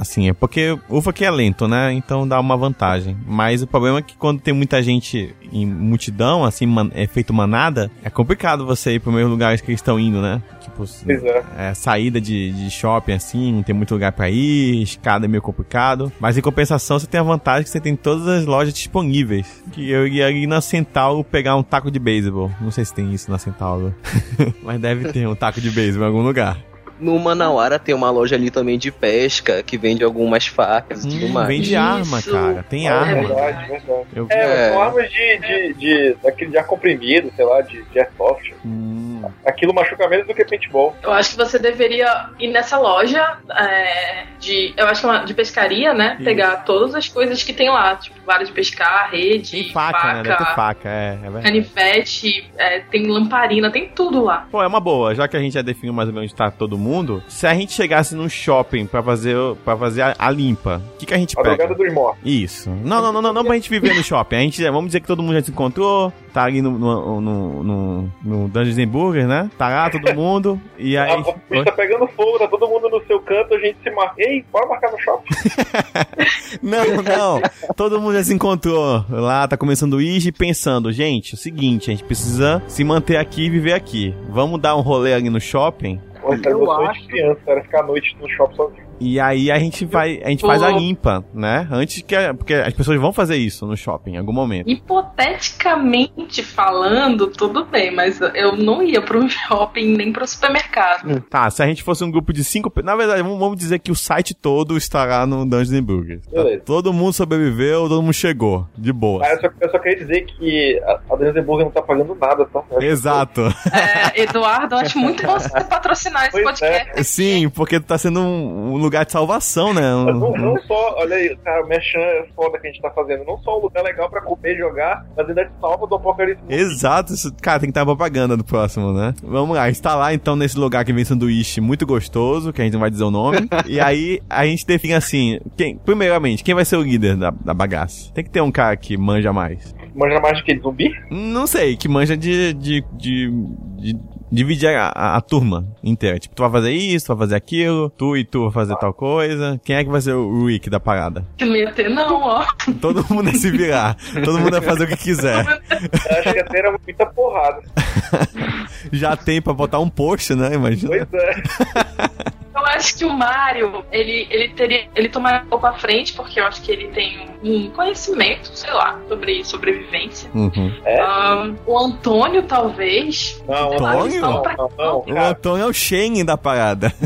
Speaker 1: Assim, é porque ufa que é lento, né? Então dá uma vantagem. Mas o problema é que quando tem muita gente em multidão, assim, man- é feito manada, é complicado você ir para meus lugares que eles estão indo, né? Tipo,
Speaker 5: é.
Speaker 1: é, saída de, de shopping assim, não tem muito lugar pra ir, escada é meio complicado. Mas em compensação, você tem a vantagem que você tem todas as lojas disponíveis. Que eu ia ir na Centauro pegar um taco de beisebol. Não sei se tem isso na Centauro. mas deve ter um taco de beisebol em algum lugar.
Speaker 2: No Manauara tem uma loja ali também de pesca que vende algumas facas e tudo mais.
Speaker 1: vende
Speaker 4: Isso.
Speaker 1: arma, cara. Tem
Speaker 5: É
Speaker 1: arma.
Speaker 5: verdade, verdade.
Speaker 1: Eu
Speaker 5: É,
Speaker 2: É.
Speaker 5: são armas de, de, de, daquele de ar comprimido, sei lá, de, de airsoft.
Speaker 1: Hum,
Speaker 5: Aquilo machuca menos do que paintball.
Speaker 4: Eu acho que você deveria ir nessa loja é, de. Eu acho que é uma, de pescaria, né?
Speaker 1: Isso.
Speaker 4: Pegar todas as coisas que tem lá. Tipo, varas de pescar, rede,
Speaker 1: tem faca, né? Deve ter faca, é, é verdade.
Speaker 4: canivete, é, tem lamparina, tem tudo lá.
Speaker 1: Pô, é uma boa, já que a gente já definiu mais ou menos onde tá todo mundo, se a gente chegasse num shopping pra fazer, para fazer a, a limpa, o que, que a gente
Speaker 5: A
Speaker 1: pega?
Speaker 5: drogada dos mortos.
Speaker 1: Isso. Não, não, não, não, não pra gente viver no shopping. A gente, vamos dizer que todo mundo já se encontrou, tá ali no, no, no, no, no Dungeons and Burgers, né? Tá lá todo mundo, e aí...
Speaker 5: A bicho tá pegando fogo, tá todo mundo no seu canto, a gente se marca. Ei, bora marcar no shopping.
Speaker 1: Não, não. Todo mundo já se encontrou lá, tá comendo sanduíche pensando, gente, é o seguinte, a gente precisa se manter aqui e viver aqui. Vamos dar um rolê ali no shopping?
Speaker 5: Pô,
Speaker 3: Eu
Speaker 5: sonho
Speaker 3: acho-
Speaker 5: de criança era ficar à noite no shopping sozinho.
Speaker 1: E aí a gente vai, a gente faz a limpa, né? Antes que, a- porque as pessoas vão fazer isso no shopping em algum momento.
Speaker 4: Hipoteticamente falando, tudo bem, mas eu não ia pro shopping nem pro supermercado.
Speaker 1: Tá, se a gente fosse um grupo de cinco, na verdade, vamos, dizer que o site todo estará no Dungeons and Burgers. Tá? Todo mundo sobreviveu, todo mundo chegou, de boa.
Speaker 5: Ah, eu, só, eu só queria dizer que a, a Dungeons Burger não tá pagando nada, tá?
Speaker 1: Exato.
Speaker 4: É, Eduardo, eu acho muito bom você patrocinar esse
Speaker 5: Pois
Speaker 4: podcast.
Speaker 1: Sim, porque tá sendo um, um lugar de salvação, né?
Speaker 5: Não, não só, olha aí, cara, o Merchan é foda que a gente tá fazendo. Não só um lugar legal pra comer e jogar, mas ainda te salva do apocalipse.
Speaker 1: Exato, isso, cara, tem que estar propaganda no próximo, né? Vamos lá, a gente tá lá então nesse lugar que vem sanduíche muito gostoso, que a gente não vai dizer o nome. e aí a gente define assim: quem, primeiramente, quem vai ser o líder da, da bagaça? Tem que ter um cara que manja mais.
Speaker 5: Manja mais que zumbi?
Speaker 1: Não sei, que manja de. de, de, de dividir a, a- a turma inteira. Tipo, tu vai fazer isso, tu vai fazer aquilo, tu e tu vai fazer tal coisa. Quem é que vai ser o Rick da parada?
Speaker 4: Que não ia ter, não, ó.
Speaker 1: Todo mundo vai se virar. Todo mundo vai fazer o que quiser.
Speaker 5: Eu acho que até era muita porrada.
Speaker 1: Já tem pra botar um post, né? Imagina.
Speaker 5: Pois é.
Speaker 4: Eu acho que o Mario, ele, ele teria. Ele tomaria um pouco à frente, porque eu acho que ele tem um conhecimento, sei lá, sobre sobrevivência.
Speaker 1: Uhum.
Speaker 5: É?
Speaker 4: Ahn, o Antônio, talvez.
Speaker 5: Não,
Speaker 4: lá,
Speaker 1: Antônio?
Speaker 4: pra-
Speaker 5: não, não,
Speaker 1: O. Antônio é o Shane da parada.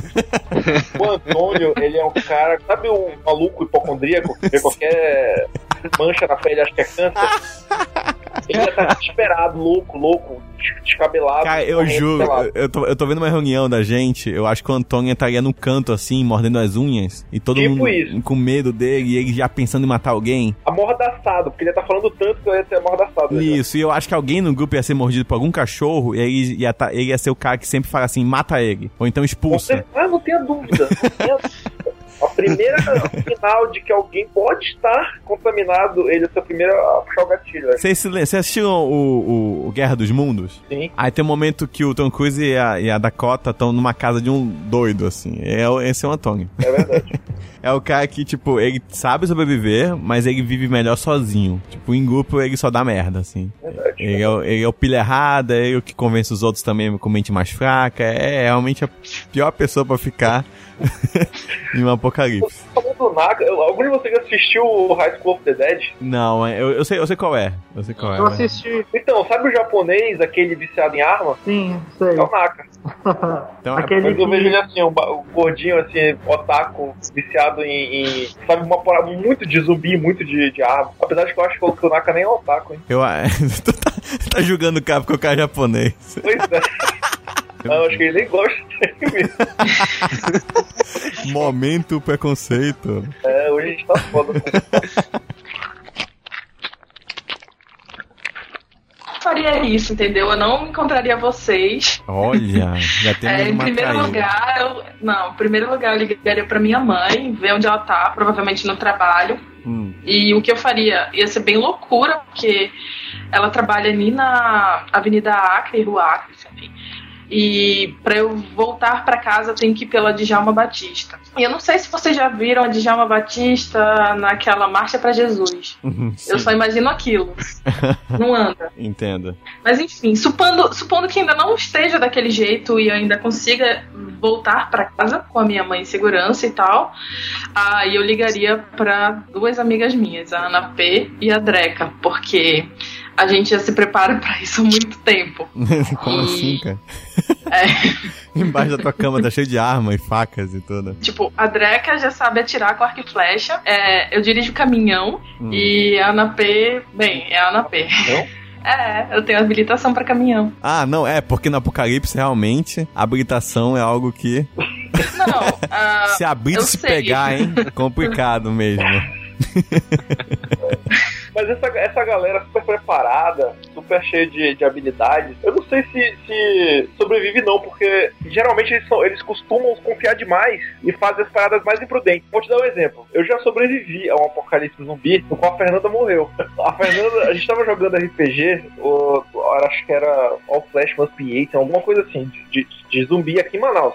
Speaker 5: O Antônio, ele é um cara, sabe um maluco hipocondríaco que vê qualquer mancha na pele, acha que é câncer? Ele ia estar desesperado, louco, louco, des- descabelado.
Speaker 1: Cara, eu juro, eu- tô, eu tô vendo uma reunião da gente, eu acho que o Antônio estaria no canto assim, mordendo as unhas, e todo
Speaker 5: Tipo
Speaker 1: mundo
Speaker 5: isso.
Speaker 1: com medo dele, e ele já pensando em matar alguém.
Speaker 5: Amordaçado, porque ele ia tá falando tanto que eu ia ser amordaçado. né?
Speaker 1: Isso, e eu acho que alguém no grupo ia ser mordido por algum cachorro, e ele ia, tá- ele ia ser o cara que sempre fala assim, mata ele, ou então expulsa.
Speaker 5: certeza- Ah, não tenha dúvida. Não tenha dúvida. A primeira sinal de que alguém pode estar contaminado, ele é seu primeiro a puxar o gatilho. né?
Speaker 1: Vocês assistiram o, o- o Guerra dos Mundos?
Speaker 5: Sim.
Speaker 1: Aí tem um momento que o Tom Cruise e a, e a Dakota estão numa casa de um doido, assim. É, esse é o Antônio.
Speaker 5: É verdade.
Speaker 1: É o cara que, tipo, ele sabe sobreviver, mas ele vive melhor sozinho. Tipo, em grupo ele só dá merda, assim.
Speaker 5: verdade.
Speaker 1: Ele é, o- ele é o pilha errada, é ele o que convence os outros também com mente mais fraca. É realmente a pior pessoa pra ficar em um apocalipse.
Speaker 5: Do Naka, eu- algum de vocês assistiu o High School of the Dead?
Speaker 1: Não, é- eu, eu, sei, eu sei qual é. Eu sei qual é.
Speaker 3: Eu
Speaker 1: mas-
Speaker 3: assisti,
Speaker 5: Então, sabe o japonês, aquele viciado em arma?
Speaker 3: sim, sei.
Speaker 5: É o Naka.
Speaker 1: Então,
Speaker 3: Aquele
Speaker 5: Mas eu vejo ele assim, um, ba- um gordinho assim, otaku, viciado em, em, Sabe, uma parada muito de zumbi, muito de, de arma. Apesar de que eu acho que o Naka nem é otaku, hein?
Speaker 1: Eu, tu tá, tá julgando o cara porque o cara é japonês.
Speaker 5: Pois é. Não, eu acho que ele nem gosta mesmo.
Speaker 1: Momento preconceito.
Speaker 5: É, hoje a gente tá foda.
Speaker 4: faria isso, entendeu? Eu não encontraria vocês.
Speaker 1: Olha, já temos
Speaker 4: É, em primeiro
Speaker 1: caída.
Speaker 4: lugar, eu, não, em primeiro lugar eu ligaria pra minha mãe, ver onde ela tá, provavelmente no trabalho.
Speaker 1: Hum.
Speaker 4: E o que eu faria ia ser bem loucura, porque ela trabalha ali na Avenida Acre, Rua Acre. E para eu voltar para casa eu tenho que ir pela Djalma Batista. E eu não sei se vocês já viram a Djalma Batista naquela Marcha para Jesus.
Speaker 1: Uhum,
Speaker 4: Eu só imagino aquilo. Não anda.
Speaker 1: Entendo.
Speaker 4: Mas enfim, supondo, supondo que ainda não esteja daquele jeito e eu ainda consiga voltar para casa com a minha mãe em segurança e tal, aí eu ligaria para duas amigas minhas, a Ana P e a Dreca, porque a gente já se prepara para isso há muito tempo.
Speaker 1: Como
Speaker 4: E-
Speaker 1: assim, cara?
Speaker 4: É,
Speaker 1: Embaixo da tua cama tá cheio de arma e facas e tudo.
Speaker 4: tipo, a Dreca já sabe atirar com arco e flecha, é, eu dirijo caminhão
Speaker 1: Hum.
Speaker 4: e a Ana P, bem, é a Ana P.
Speaker 5: Não?
Speaker 4: É, eu tenho habilitação para caminhão.
Speaker 1: Ah, não, é, porque no Apocalipse realmente a habilitação é algo que.
Speaker 4: Não, ah,
Speaker 1: Se a Blitz
Speaker 4: eu
Speaker 1: se
Speaker 4: sei.
Speaker 1: pegar, hein? É complicado mesmo.
Speaker 5: Mas essa, essa galera super preparada, super cheia de, de habilidades, eu não sei se, se sobrevive não, porque geralmente eles, são, eles costumam confiar demais e fazem as paradas mais imprudentes. Vou te dar um exemplo. Eu já sobrevivi a um apocalipse zumbi no qual a Fernanda morreu. A Fernanda, a gente tava jogando RPG, o, eu acho que era All Flash Must Be Eaten, alguma coisa assim, de, de, de zumbi aqui em Manaus.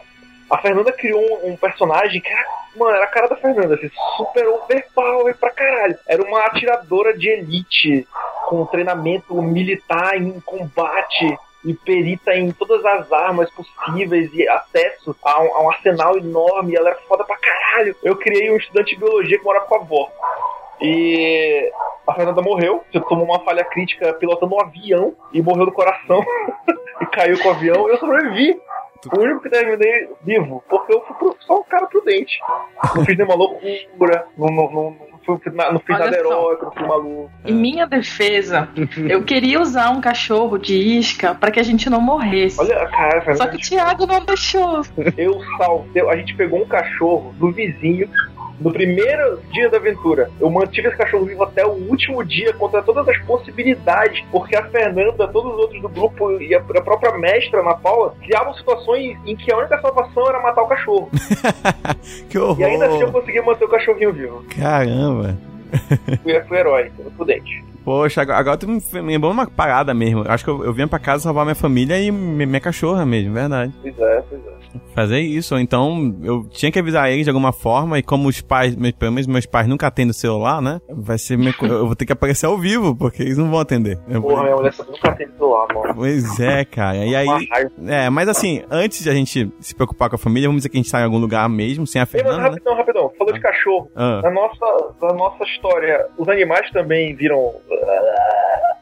Speaker 5: A Fernanda criou um, um personagem que era, mano, era a cara da Fernanda, assim, super overpower pra caralho. Era uma atiradora de elite, com treinamento militar em combate e perita em todas as armas possíveis e acesso a um, a um arsenal enorme. Ela era foda pra caralho. Eu criei um estudante de biologia que morava com a avó. E a Fernanda morreu, tomou uma falha crítica pilotando um avião e morreu do coração e caiu com o avião. Eu sobrevivi. O único que terminei vivo, porque eu fui só um cara prudente. Não fiz nenhuma loucura, não, não, não, não, fui, na- não fiz nada
Speaker 4: só.
Speaker 5: heróico, não fui maluco.
Speaker 4: Em minha defesa, eu queria usar um cachorro de isca para que a gente não morresse.
Speaker 5: Olha, cara,
Speaker 4: Só
Speaker 5: Fernanda,
Speaker 4: que o Thiago não deixou.
Speaker 5: eu salvei. A gente pegou um cachorro do vizinho no primeiro dia da aventura. Eu mantive esse cachorro vivo até o último dia contra todas as possibilidades, porque a Fernanda, todos os outros do grupo e a, a própria mestra na Paula criavam situações em que a única salvação era matar o cachorro.
Speaker 1: Que horror.
Speaker 5: E ainda assim eu consegui manter o cachorrinho vivo.
Speaker 1: Caramba.
Speaker 5: Fui, fui herói, fui prudente.
Speaker 1: Poxa, agora, tu me lembrou uma parada mesmo. Acho que eu, eu venho pra casa salvar minha família e mi- minha cachorra mesmo, verdade.
Speaker 5: Pois é, pois é.
Speaker 1: Fazer isso, então eu tinha que avisar eles de alguma forma, e como os pais, me- pelo menos meus pais nunca atendem o celular, né? Vai ser. minha eu vou ter que aparecer ao vivo, porque eles não vão atender.
Speaker 5: Porra, minha mulher nunca tem celular, mano.
Speaker 1: Pois é, cara. E aí. É, mas assim, antes de a gente se preocupar com a família, vamos dizer que a gente tá em algum lugar mesmo, sem a
Speaker 5: Ei, mas
Speaker 1: Fernanda, né?
Speaker 5: rapidão, rapidão. Falou de cachorro.
Speaker 1: Ah.
Speaker 5: Na nossa, na nossa história, os animais também viram.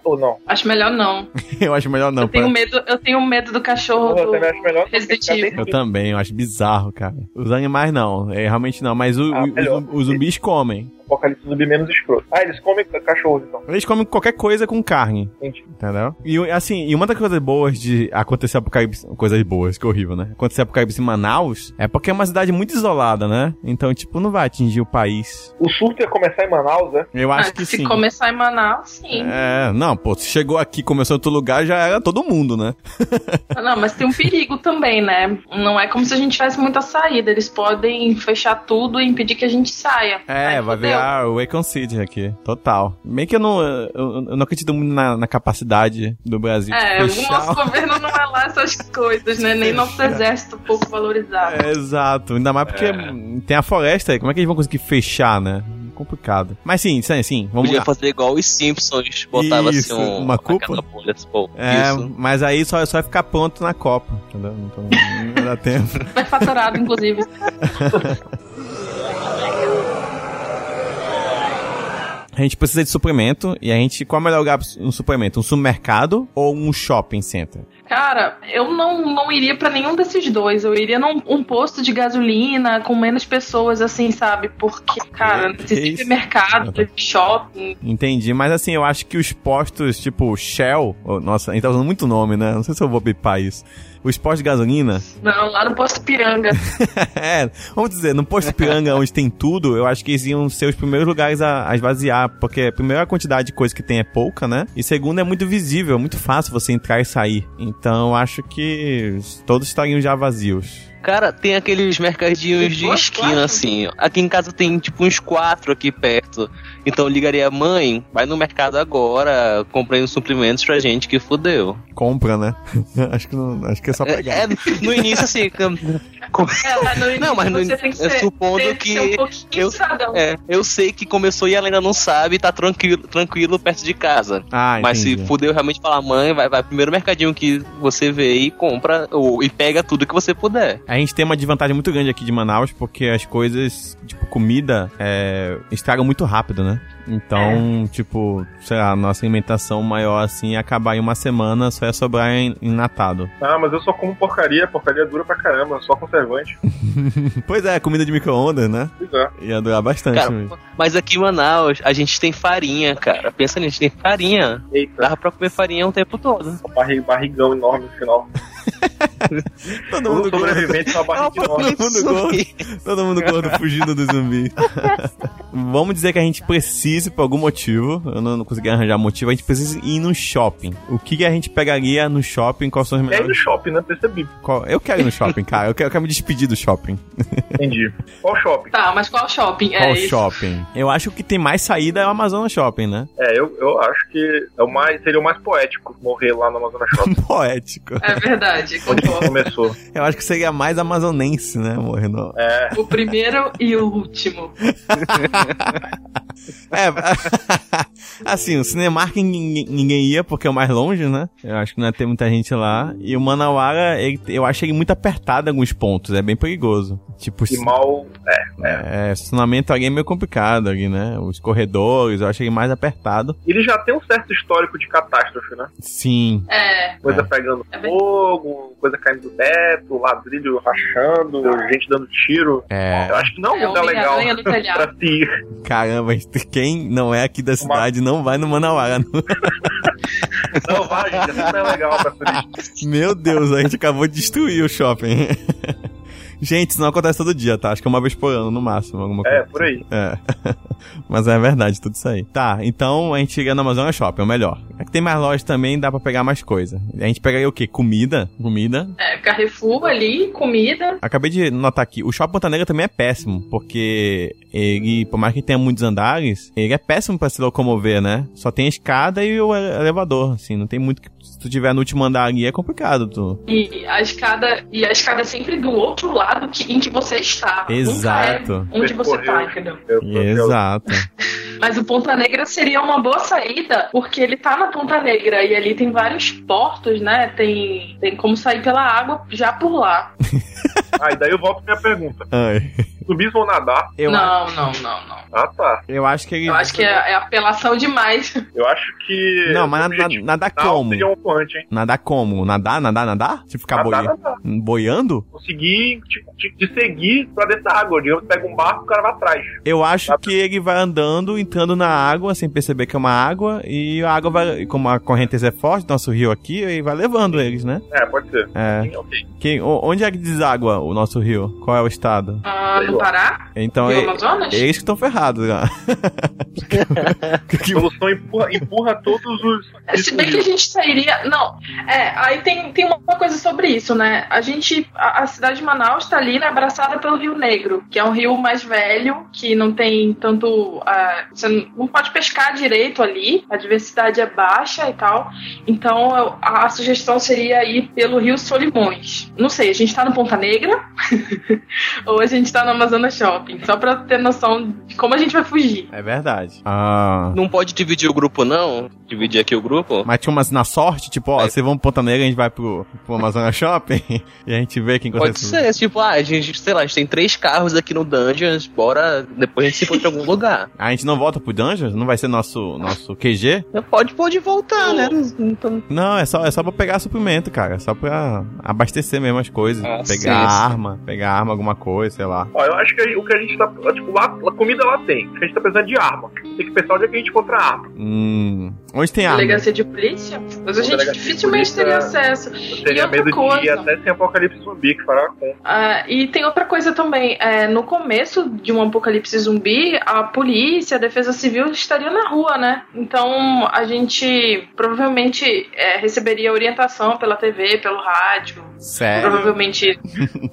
Speaker 5: Ou não?
Speaker 4: Acho melhor não.
Speaker 1: Eu acho melhor não.
Speaker 4: eu tenho medo, eu tenho medo do cachorro
Speaker 5: eu
Speaker 4: do
Speaker 5: também acho melhor.
Speaker 4: Resident Evil.
Speaker 1: Eu também, eu acho bizarro, cara. Os animais não, é, realmente não, mas o-
Speaker 5: Ah,
Speaker 1: os, os zumbis comem.
Speaker 5: Apocalipse zumbi menos escroto. Ah, eles comem cachorros, então.
Speaker 1: Eles comem qualquer coisa com carne.
Speaker 5: Entendi.
Speaker 1: Entendeu? E assim, e uma das coisas boas de acontecer apocalipse. Coisas boas, que horrível, né? Acontecer apocalipse em Manaus é porque é uma cidade muito isolada, né? Então, tipo, não vai atingir o país.
Speaker 5: O surto ia começar em Manaus, né?
Speaker 1: Eu acho
Speaker 4: Ah,
Speaker 1: que
Speaker 4: se
Speaker 1: sim.
Speaker 4: começar em Manaus, sim.
Speaker 1: É, não, pô, se chegou aqui, começou em outro lugar, já era todo mundo, né?
Speaker 4: Não, mas tem um perigo também, né? Não é como se a gente tivesse muita saída. Eles podem fechar tudo e impedir que a gente saia.
Speaker 1: É,
Speaker 4: Aí
Speaker 1: vai
Speaker 4: fudeu.
Speaker 1: O Wacom City aqui, total. Bem que eu não, eu, eu não acredito muito na, na capacidade do Brasil
Speaker 4: É,
Speaker 1: de
Speaker 4: o nosso governo não é lá essas coisas, né? Nem nosso exército pouco valorizado.
Speaker 1: É, exato, ainda mais porque tem a floresta aí, como é que eles vão conseguir fechar, né? Complicado. Mas sim, sim, sim, vamos
Speaker 2: Podia
Speaker 1: lá.
Speaker 2: fazer igual os Simpsons, botava
Speaker 1: Isso,
Speaker 2: assim um,
Speaker 1: uma culpa?
Speaker 2: bolha, pô,
Speaker 1: É,
Speaker 2: isso.
Speaker 1: mas aí só, só vai ficar pronto na Copa, entendeu? Então não dá tempo.
Speaker 4: Superfaturado, inclusive.
Speaker 1: A gente precisa de suplemento e a gente. Qual é o melhor lugar para um suplemento? Um supermercado ou um shopping center?
Speaker 4: Cara, eu não, não iria pra nenhum desses dois. Eu iria num um posto de gasolina com menos pessoas, assim, sabe? Porque, cara,
Speaker 1: Que
Speaker 4: nesse
Speaker 1: isso?
Speaker 4: supermercado, shopping.
Speaker 1: Entendi, mas assim, eu acho que os postos, tipo Shell. oh, nossa, a gente tá usando muito nome, né? Não sei se eu vou bipar isso. Os postos de gasolina.
Speaker 4: Não, lá no posto Piranga.
Speaker 1: é, vamos dizer, no posto Piranga, onde tem tudo, eu acho que eles iam ser os primeiros lugares a, a esvaziar. Porque, primeiro, a quantidade de coisa que tem é pouca, né? E segundo, é muito visível, é muito fácil você entrar e sair. Então, eu acho que todos estariam já vazios.
Speaker 2: Cara, tem aqueles mercadinhos de esquina,
Speaker 4: quatro?
Speaker 2: assim. Aqui em casa tem, tipo, uns quatro aqui perto. Então eu ligaria, mãe, vai no mercado agora, comprei uns suprimentos pra gente que fudeu.
Speaker 1: Compra, né? acho, que não, acho que é só
Speaker 2: É,
Speaker 1: pegar.
Speaker 2: é, no início, assim... com-
Speaker 4: É, no início
Speaker 2: Não, mas no
Speaker 4: que
Speaker 2: é
Speaker 4: ser,
Speaker 2: supondo que
Speaker 4: ser um
Speaker 2: eu-. É, eu sei que começou e ela ainda não sabe, tá tranquilo, tranquilo perto de casa.
Speaker 1: Ah,
Speaker 2: Mas se fudeu realmente falar, mãe, vai, vai primeiro mercadinho que você vê e compra, ou, e pega tudo que você puder.
Speaker 1: A gente tem uma desvantagem muito grande aqui de Manaus, porque as coisas, tipo, comida, é, estragam muito rápido, né? everyone. Então, tipo, sei lá, nossa alimentação maior assim ia acabar em uma semana, só ia sobrar em, enlatado.
Speaker 5: Ah, mas eu só como porcaria, porcaria dura pra caramba, só conservante.
Speaker 1: pois é, comida de micro-ondas, né?
Speaker 5: Pois é.
Speaker 1: Ia durar bastante
Speaker 2: Cara,
Speaker 1: mesmo.
Speaker 2: mas aqui em Manaus, a gente tem farinha, cara. Pensa nisso, tem farinha.
Speaker 5: Eita,
Speaker 2: Dava pra comer farinha o tempo todo.
Speaker 5: barri- barrigão enorme no final.
Speaker 1: Todo mundo gordo.
Speaker 5: sobrevivente com barriga enorme.
Speaker 1: Todo mundo gordo. Todo mundo gordo fugindo do zumbi. Vamos dizer que a gente precise, por algum motivo, eu não, não consegui arranjar motivo, a gente precisa ir no shopping. O que, que a gente pegaria no shopping? Quais são os
Speaker 5: É aí no
Speaker 1: melhores?
Speaker 5: shopping, né? Percebi.
Speaker 1: Qual- Eu quero ir no shopping, cara. Eu quero, eu quero me despedir do shopping.
Speaker 5: Entendi. Qual shopping?
Speaker 4: Tá, mas qual shopping?
Speaker 1: Qual
Speaker 4: é isso.
Speaker 1: shopping? Eu acho que tem mais saída é o Amazonas Shopping, né?
Speaker 5: É, eu, eu acho que é o mais, seria o mais poético morrer lá no Amazonas Shopping.
Speaker 1: Poético.
Speaker 4: É verdade,
Speaker 5: começou.
Speaker 1: Eu acho que seria mais amazonense, né, morrendo.
Speaker 5: É,
Speaker 4: O primeiro e o último.
Speaker 1: É, assim, o Cinemark ninguém, ninguém ia porque é o mais longe, né? Eu acho que não ia ter muita gente lá. E o Manauara, ele- eu acho ele muito apertado em alguns pontos, é bem perigoso. Tipo,
Speaker 5: e mal. É,
Speaker 1: é, estacionamento ali é meio complicado ali, né? Os corredores, eu acho ele mais apertado.
Speaker 5: ele já tem um certo histórico de catástrofe, né?
Speaker 1: Sim.
Speaker 4: É,
Speaker 5: Coisa
Speaker 1: É.
Speaker 5: pegando
Speaker 4: É bem-
Speaker 5: fogo, coisa caindo do teto, ladrilho rachando, gente dando tiro.
Speaker 1: É.
Speaker 5: Eu acho que não é
Speaker 4: É,
Speaker 5: um lugar legal pra se ir.
Speaker 1: Caramba, quem não é aqui da cidade não vai no Manauara. não.
Speaker 5: Vai, gente, é legal pra turista.
Speaker 1: Meu Deus, a gente acabou de destruir o shopping. Gente, isso não acontece todo dia, tá? Acho que é uma vez por ano, no máximo, alguma coisa.
Speaker 5: É, por aí.
Speaker 1: É. Mas é verdade, tudo isso aí. Tá, então a gente chega no Amazonas Shopping, é o melhor. Aqui tem mais lojas também, dá pra pegar mais coisa. A gente pegaria o quê? Comida? Comida.
Speaker 4: é, Carrefour ali, comida.
Speaker 1: Acabei de notar aqui, o Shopping Ponta Negra também é péssimo, porque ele, por mais que tenha muitos andares, ele é péssimo pra se locomover, né? Só tem a escada e o ele- elevador, assim, não tem muito que... Se tu tiver no último andar ali, é complicado, tu...
Speaker 4: E a escada, e a escada sempre do outro lado que, em que você está.
Speaker 1: Exato.
Speaker 4: Nunca é onde você tá,
Speaker 5: Percorreu.
Speaker 4: entendeu?
Speaker 5: Eu, eu,
Speaker 1: Exato.
Speaker 4: Mas o Ponta Negra seria uma boa saída, porque ele tá na Ponta Negra e ali tem vários portos, né? Tem, tem como sair pela água já por lá.
Speaker 5: Ah, e daí eu volto minha pergunta.
Speaker 1: Ai.
Speaker 5: Zumbis vão nadar?
Speaker 1: Eu,
Speaker 4: não, não, não, não.
Speaker 5: Ah, tá.
Speaker 1: eu acho que ele.
Speaker 4: Eu acho que é, é apelação demais.
Speaker 5: Eu acho que.
Speaker 1: Não, mas nada, nada, como?
Speaker 5: Seria um hein?
Speaker 1: Nadar como? Nadar, nadar, nadar? Tipo, ficar
Speaker 5: Nadar,
Speaker 1: boi...
Speaker 5: nadar.
Speaker 1: boiando?
Speaker 5: Conseguir tipo, te, te seguir pra dentro da água. Digamos pega um barco, o cara vai atrás.
Speaker 1: Eu acho
Speaker 5: Tá.
Speaker 1: que ele vai andando, entrando na água, sem perceber que é uma água, e a água vai, como a correnteza é forte, nosso rio aqui, ele vai levando eles, né?
Speaker 5: É, pode ser.
Speaker 1: É.
Speaker 5: Sim, ok.
Speaker 1: Quem, onde é que deságua o nosso rio? Qual é o estado?
Speaker 4: Ah,
Speaker 5: Sei
Speaker 4: Pará?
Speaker 1: Então, é,
Speaker 4: Amazonas?
Speaker 1: é eles que estão ferrados já.
Speaker 5: A solução empurra, empurra todos os.
Speaker 4: Se bem que a gente sairia. Não, é, aí tem, tem uma coisa sobre isso, né? A gente. A, a cidade de Manaus está ali, né, abraçada pelo Rio Negro, que é um rio mais velho, que não tem tanto. ah, você não pode pescar direito ali, a diversidade é baixa e tal. Então eu- a, a sugestão seria ir pelo Rio Solimões. Não sei, a gente tá no Ponta Negra ou a gente tá no Amazonas Shopping, só pra ter noção de como a gente vai fugir.
Speaker 1: É verdade. Ah.
Speaker 2: Não pode dividir o grupo, não? Dividir aqui o grupo?
Speaker 1: Mas tinha umas na sorte, tipo, ó,
Speaker 2: É.
Speaker 1: vocês vão pro Ponta Negra, a gente vai pro, pro Amazonas Shopping e a gente vê quem consegue.
Speaker 2: Pode ser, tipo, ah, a gente, sei lá, a gente tem três carros aqui no Dungeons, bora, depois a gente se encontra em algum lugar.
Speaker 1: A gente não volta pro Dungeons? Não vai ser nosso, nosso QG?
Speaker 2: Pode, pode voltar, né? Então,
Speaker 1: Não, é só, é só pra pegar suprimento, cara. É só pra abastecer mesmo as coisas.
Speaker 2: Ah,
Speaker 1: pegar
Speaker 2: sim, sim.
Speaker 1: arma, pegar arma, alguma coisa, sei lá.
Speaker 5: Ó, eu acho que o que a gente tá. Tipo, lá, a comida lá tem. A gente tá precisando de arma. Tem que pensar onde é que a gente encontra arma.
Speaker 1: Hum. Onde tem arma?
Speaker 4: Delegacia de polícia? Mas a gente dificilmente teria acesso.
Speaker 5: Eu
Speaker 4: E
Speaker 5: teria
Speaker 4: outra
Speaker 5: medo de ir
Speaker 4: coisa.
Speaker 5: até sem apocalipse zumbi, que fará com.
Speaker 4: Ah, e tem outra coisa também. É, no começo de um apocalipse zumbi, a polícia, a defesa civil estaria na rua, né? Então a gente provavelmente é, receberia orientação pela TV, pelo rádio.
Speaker 1: Sério?
Speaker 4: Provavelmente.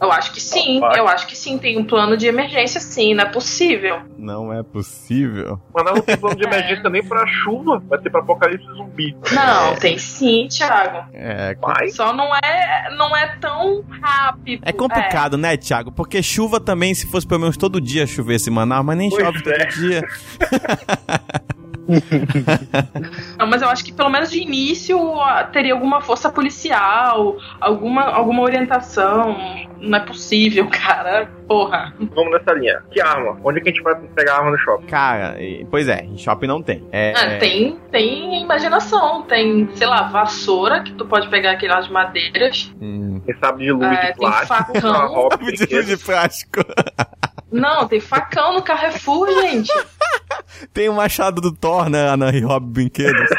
Speaker 4: Eu acho que sim. Eu acho que sim. Tem um plano de emergência, sim. Não é possível.
Speaker 1: Não é possível.
Speaker 5: Mas não tem plano de emergência nem pra chuva, vai ter pra apocalipse zumbi.
Speaker 4: Não, tem sim, Thiago.
Speaker 1: É,
Speaker 5: Mas.
Speaker 4: Só não é, não é tão rápido.
Speaker 1: é complicado, né, Thiago? Porque chuva também, se fosse pelo menos todo dia chover esse Manaus, mas nem
Speaker 5: Pois
Speaker 1: chove
Speaker 5: é.
Speaker 1: todo dia.
Speaker 4: Não, mas eu acho que pelo menos de início teria alguma força policial, alguma, alguma orientação. Não é possível, cara. Porra.
Speaker 5: Vamos nessa linha. Que arma? Onde é que a gente vai pegar arma no shopping?
Speaker 1: Cara, e- pois é, em shopping não tem. É,
Speaker 4: Ah,
Speaker 1: é-
Speaker 4: tem, tem imaginação. Tem, sei lá, vassoura, que tu pode pegar aquelas madeiras.
Speaker 1: Hum.
Speaker 5: Quem sabe de luz
Speaker 4: É,
Speaker 5: de
Speaker 4: tem
Speaker 5: plástico,
Speaker 4: facão.
Speaker 5: uma roupa
Speaker 1: Sabe de
Speaker 5: brinquedo.
Speaker 1: de plástico.
Speaker 4: Não, tem facão no Carrefour, gente.
Speaker 1: Tem o machado do Thor, né, na Hobby Brinquedos.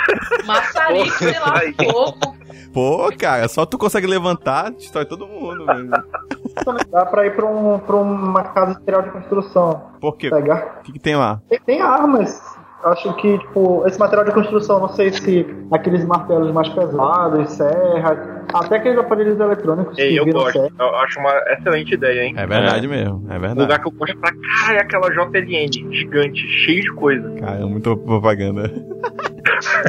Speaker 4: Maçarico, sei lá, fogo.
Speaker 1: Pô, cara, só tu consegue levantar, destrói todo mundo, velho.
Speaker 3: Dá pra ir pra, um, pra uma casa de material de construção.
Speaker 1: Por quê?
Speaker 3: Pegar.
Speaker 1: O que, que tem lá?
Speaker 3: Tem, tem armas. Acho que, tipo, esse material de construção, não sei se aqueles martelos mais pesados, serra, até aqueles aparelhos eletrônicos
Speaker 5: Ei,
Speaker 3: que
Speaker 5: eu
Speaker 3: viram
Speaker 5: gosto.
Speaker 3: serra.
Speaker 5: Eu acho uma excelente ideia, hein?
Speaker 1: É verdade mesmo, é
Speaker 5: O
Speaker 1: verdade.
Speaker 5: lugar que eu gosto pra caralho é aquela JLN gigante, cheio de coisa.
Speaker 1: Cara, é muita propaganda.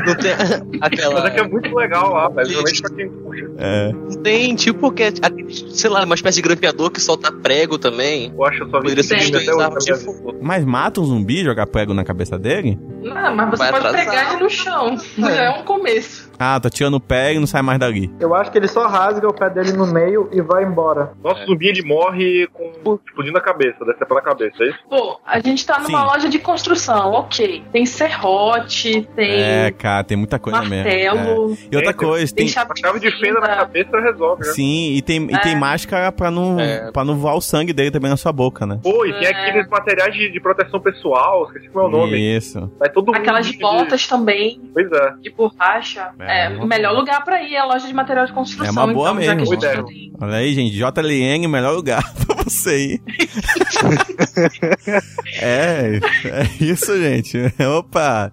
Speaker 2: não tem aquela.
Speaker 5: Mas é que é muito legal lá, velho. Realmente pra quem puxa.
Speaker 1: É.
Speaker 2: Não tem, tipo, porque, aquele, sei lá, uma espécie de grampeador que solta prego também.
Speaker 5: Eu acho que eu só vi
Speaker 2: Poderia ser
Speaker 5: até minha vida.
Speaker 2: fogo.
Speaker 1: Mas mata um zumbi jogar prego na cabeça dele?
Speaker 4: Não, mas você
Speaker 2: Vai
Speaker 4: pode
Speaker 2: atrasar.
Speaker 4: pegar ele no chão. Já é um começo.
Speaker 1: Ah, tá tirando o pé e não sai mais dali.
Speaker 3: Eu acho que ele só rasga o pé dele no meio e vai embora.
Speaker 5: Nosso zumbi ele morre com explodindo a cabeça, decepando a cabeça, é isso?
Speaker 4: Pô, a gente tá numa
Speaker 1: Sim.
Speaker 4: loja de construção, ok. Tem serrote, tem
Speaker 1: É, cara, tem muita coisa mesmo.
Speaker 4: martelo,
Speaker 1: É. E outra
Speaker 5: Tem-
Speaker 1: coisa,
Speaker 4: tem
Speaker 1: tem.
Speaker 4: chave
Speaker 5: chave de fenda na cabeça resolve, né?
Speaker 1: Sim, e tem, e tem
Speaker 4: É.
Speaker 1: máscara pra não,
Speaker 2: É.
Speaker 1: pra não voar o sangue dele também na sua boca, né?
Speaker 5: Pô, e tem
Speaker 4: É.
Speaker 5: aqueles materiais de, de proteção pessoal, esqueci qual é o nome.
Speaker 1: Isso.
Speaker 5: Vai todo mundo.
Speaker 4: Aquelas
Speaker 5: de-
Speaker 4: botas também,
Speaker 5: Pois é.
Speaker 4: de borracha.
Speaker 1: É,
Speaker 4: É, o melhor lugar pra ir é a loja de material de construção.
Speaker 1: É uma boa
Speaker 4: então,
Speaker 1: mesmo.
Speaker 4: tem-
Speaker 1: Olha aí, gente, JLN, melhor lugar pra você ir. é, é isso, gente. Opa!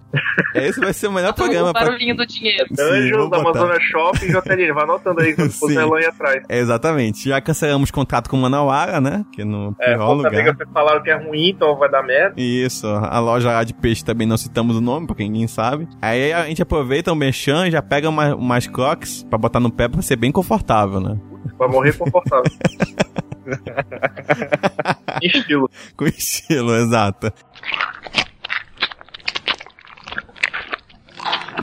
Speaker 1: Esse vai ser o melhor
Speaker 4: Bota o
Speaker 1: programa pra.
Speaker 4: barulhinho do dinheiro.
Speaker 1: Sim,
Speaker 5: Anjos. Amazônia Shopping, JLN. Vai anotando aí, quando for
Speaker 1: Sim.
Speaker 5: Nelão aí atrás.
Speaker 1: É, exatamente. Já cancelamos contato com Manauara, né? Que no
Speaker 5: É,
Speaker 1: pior lugar.
Speaker 5: Negra, vocês falaram que é ruim, então vai dar merda.
Speaker 1: Isso, a loja lá de peixe também não citamos o nome, porque ninguém sabe. Aí a gente aproveita o merchan e já pega uma, umas crocs pra botar no pé pra ser bem confortável, né?
Speaker 5: Vai morrer confortável. Estilo.
Speaker 1: Com estilo, exato.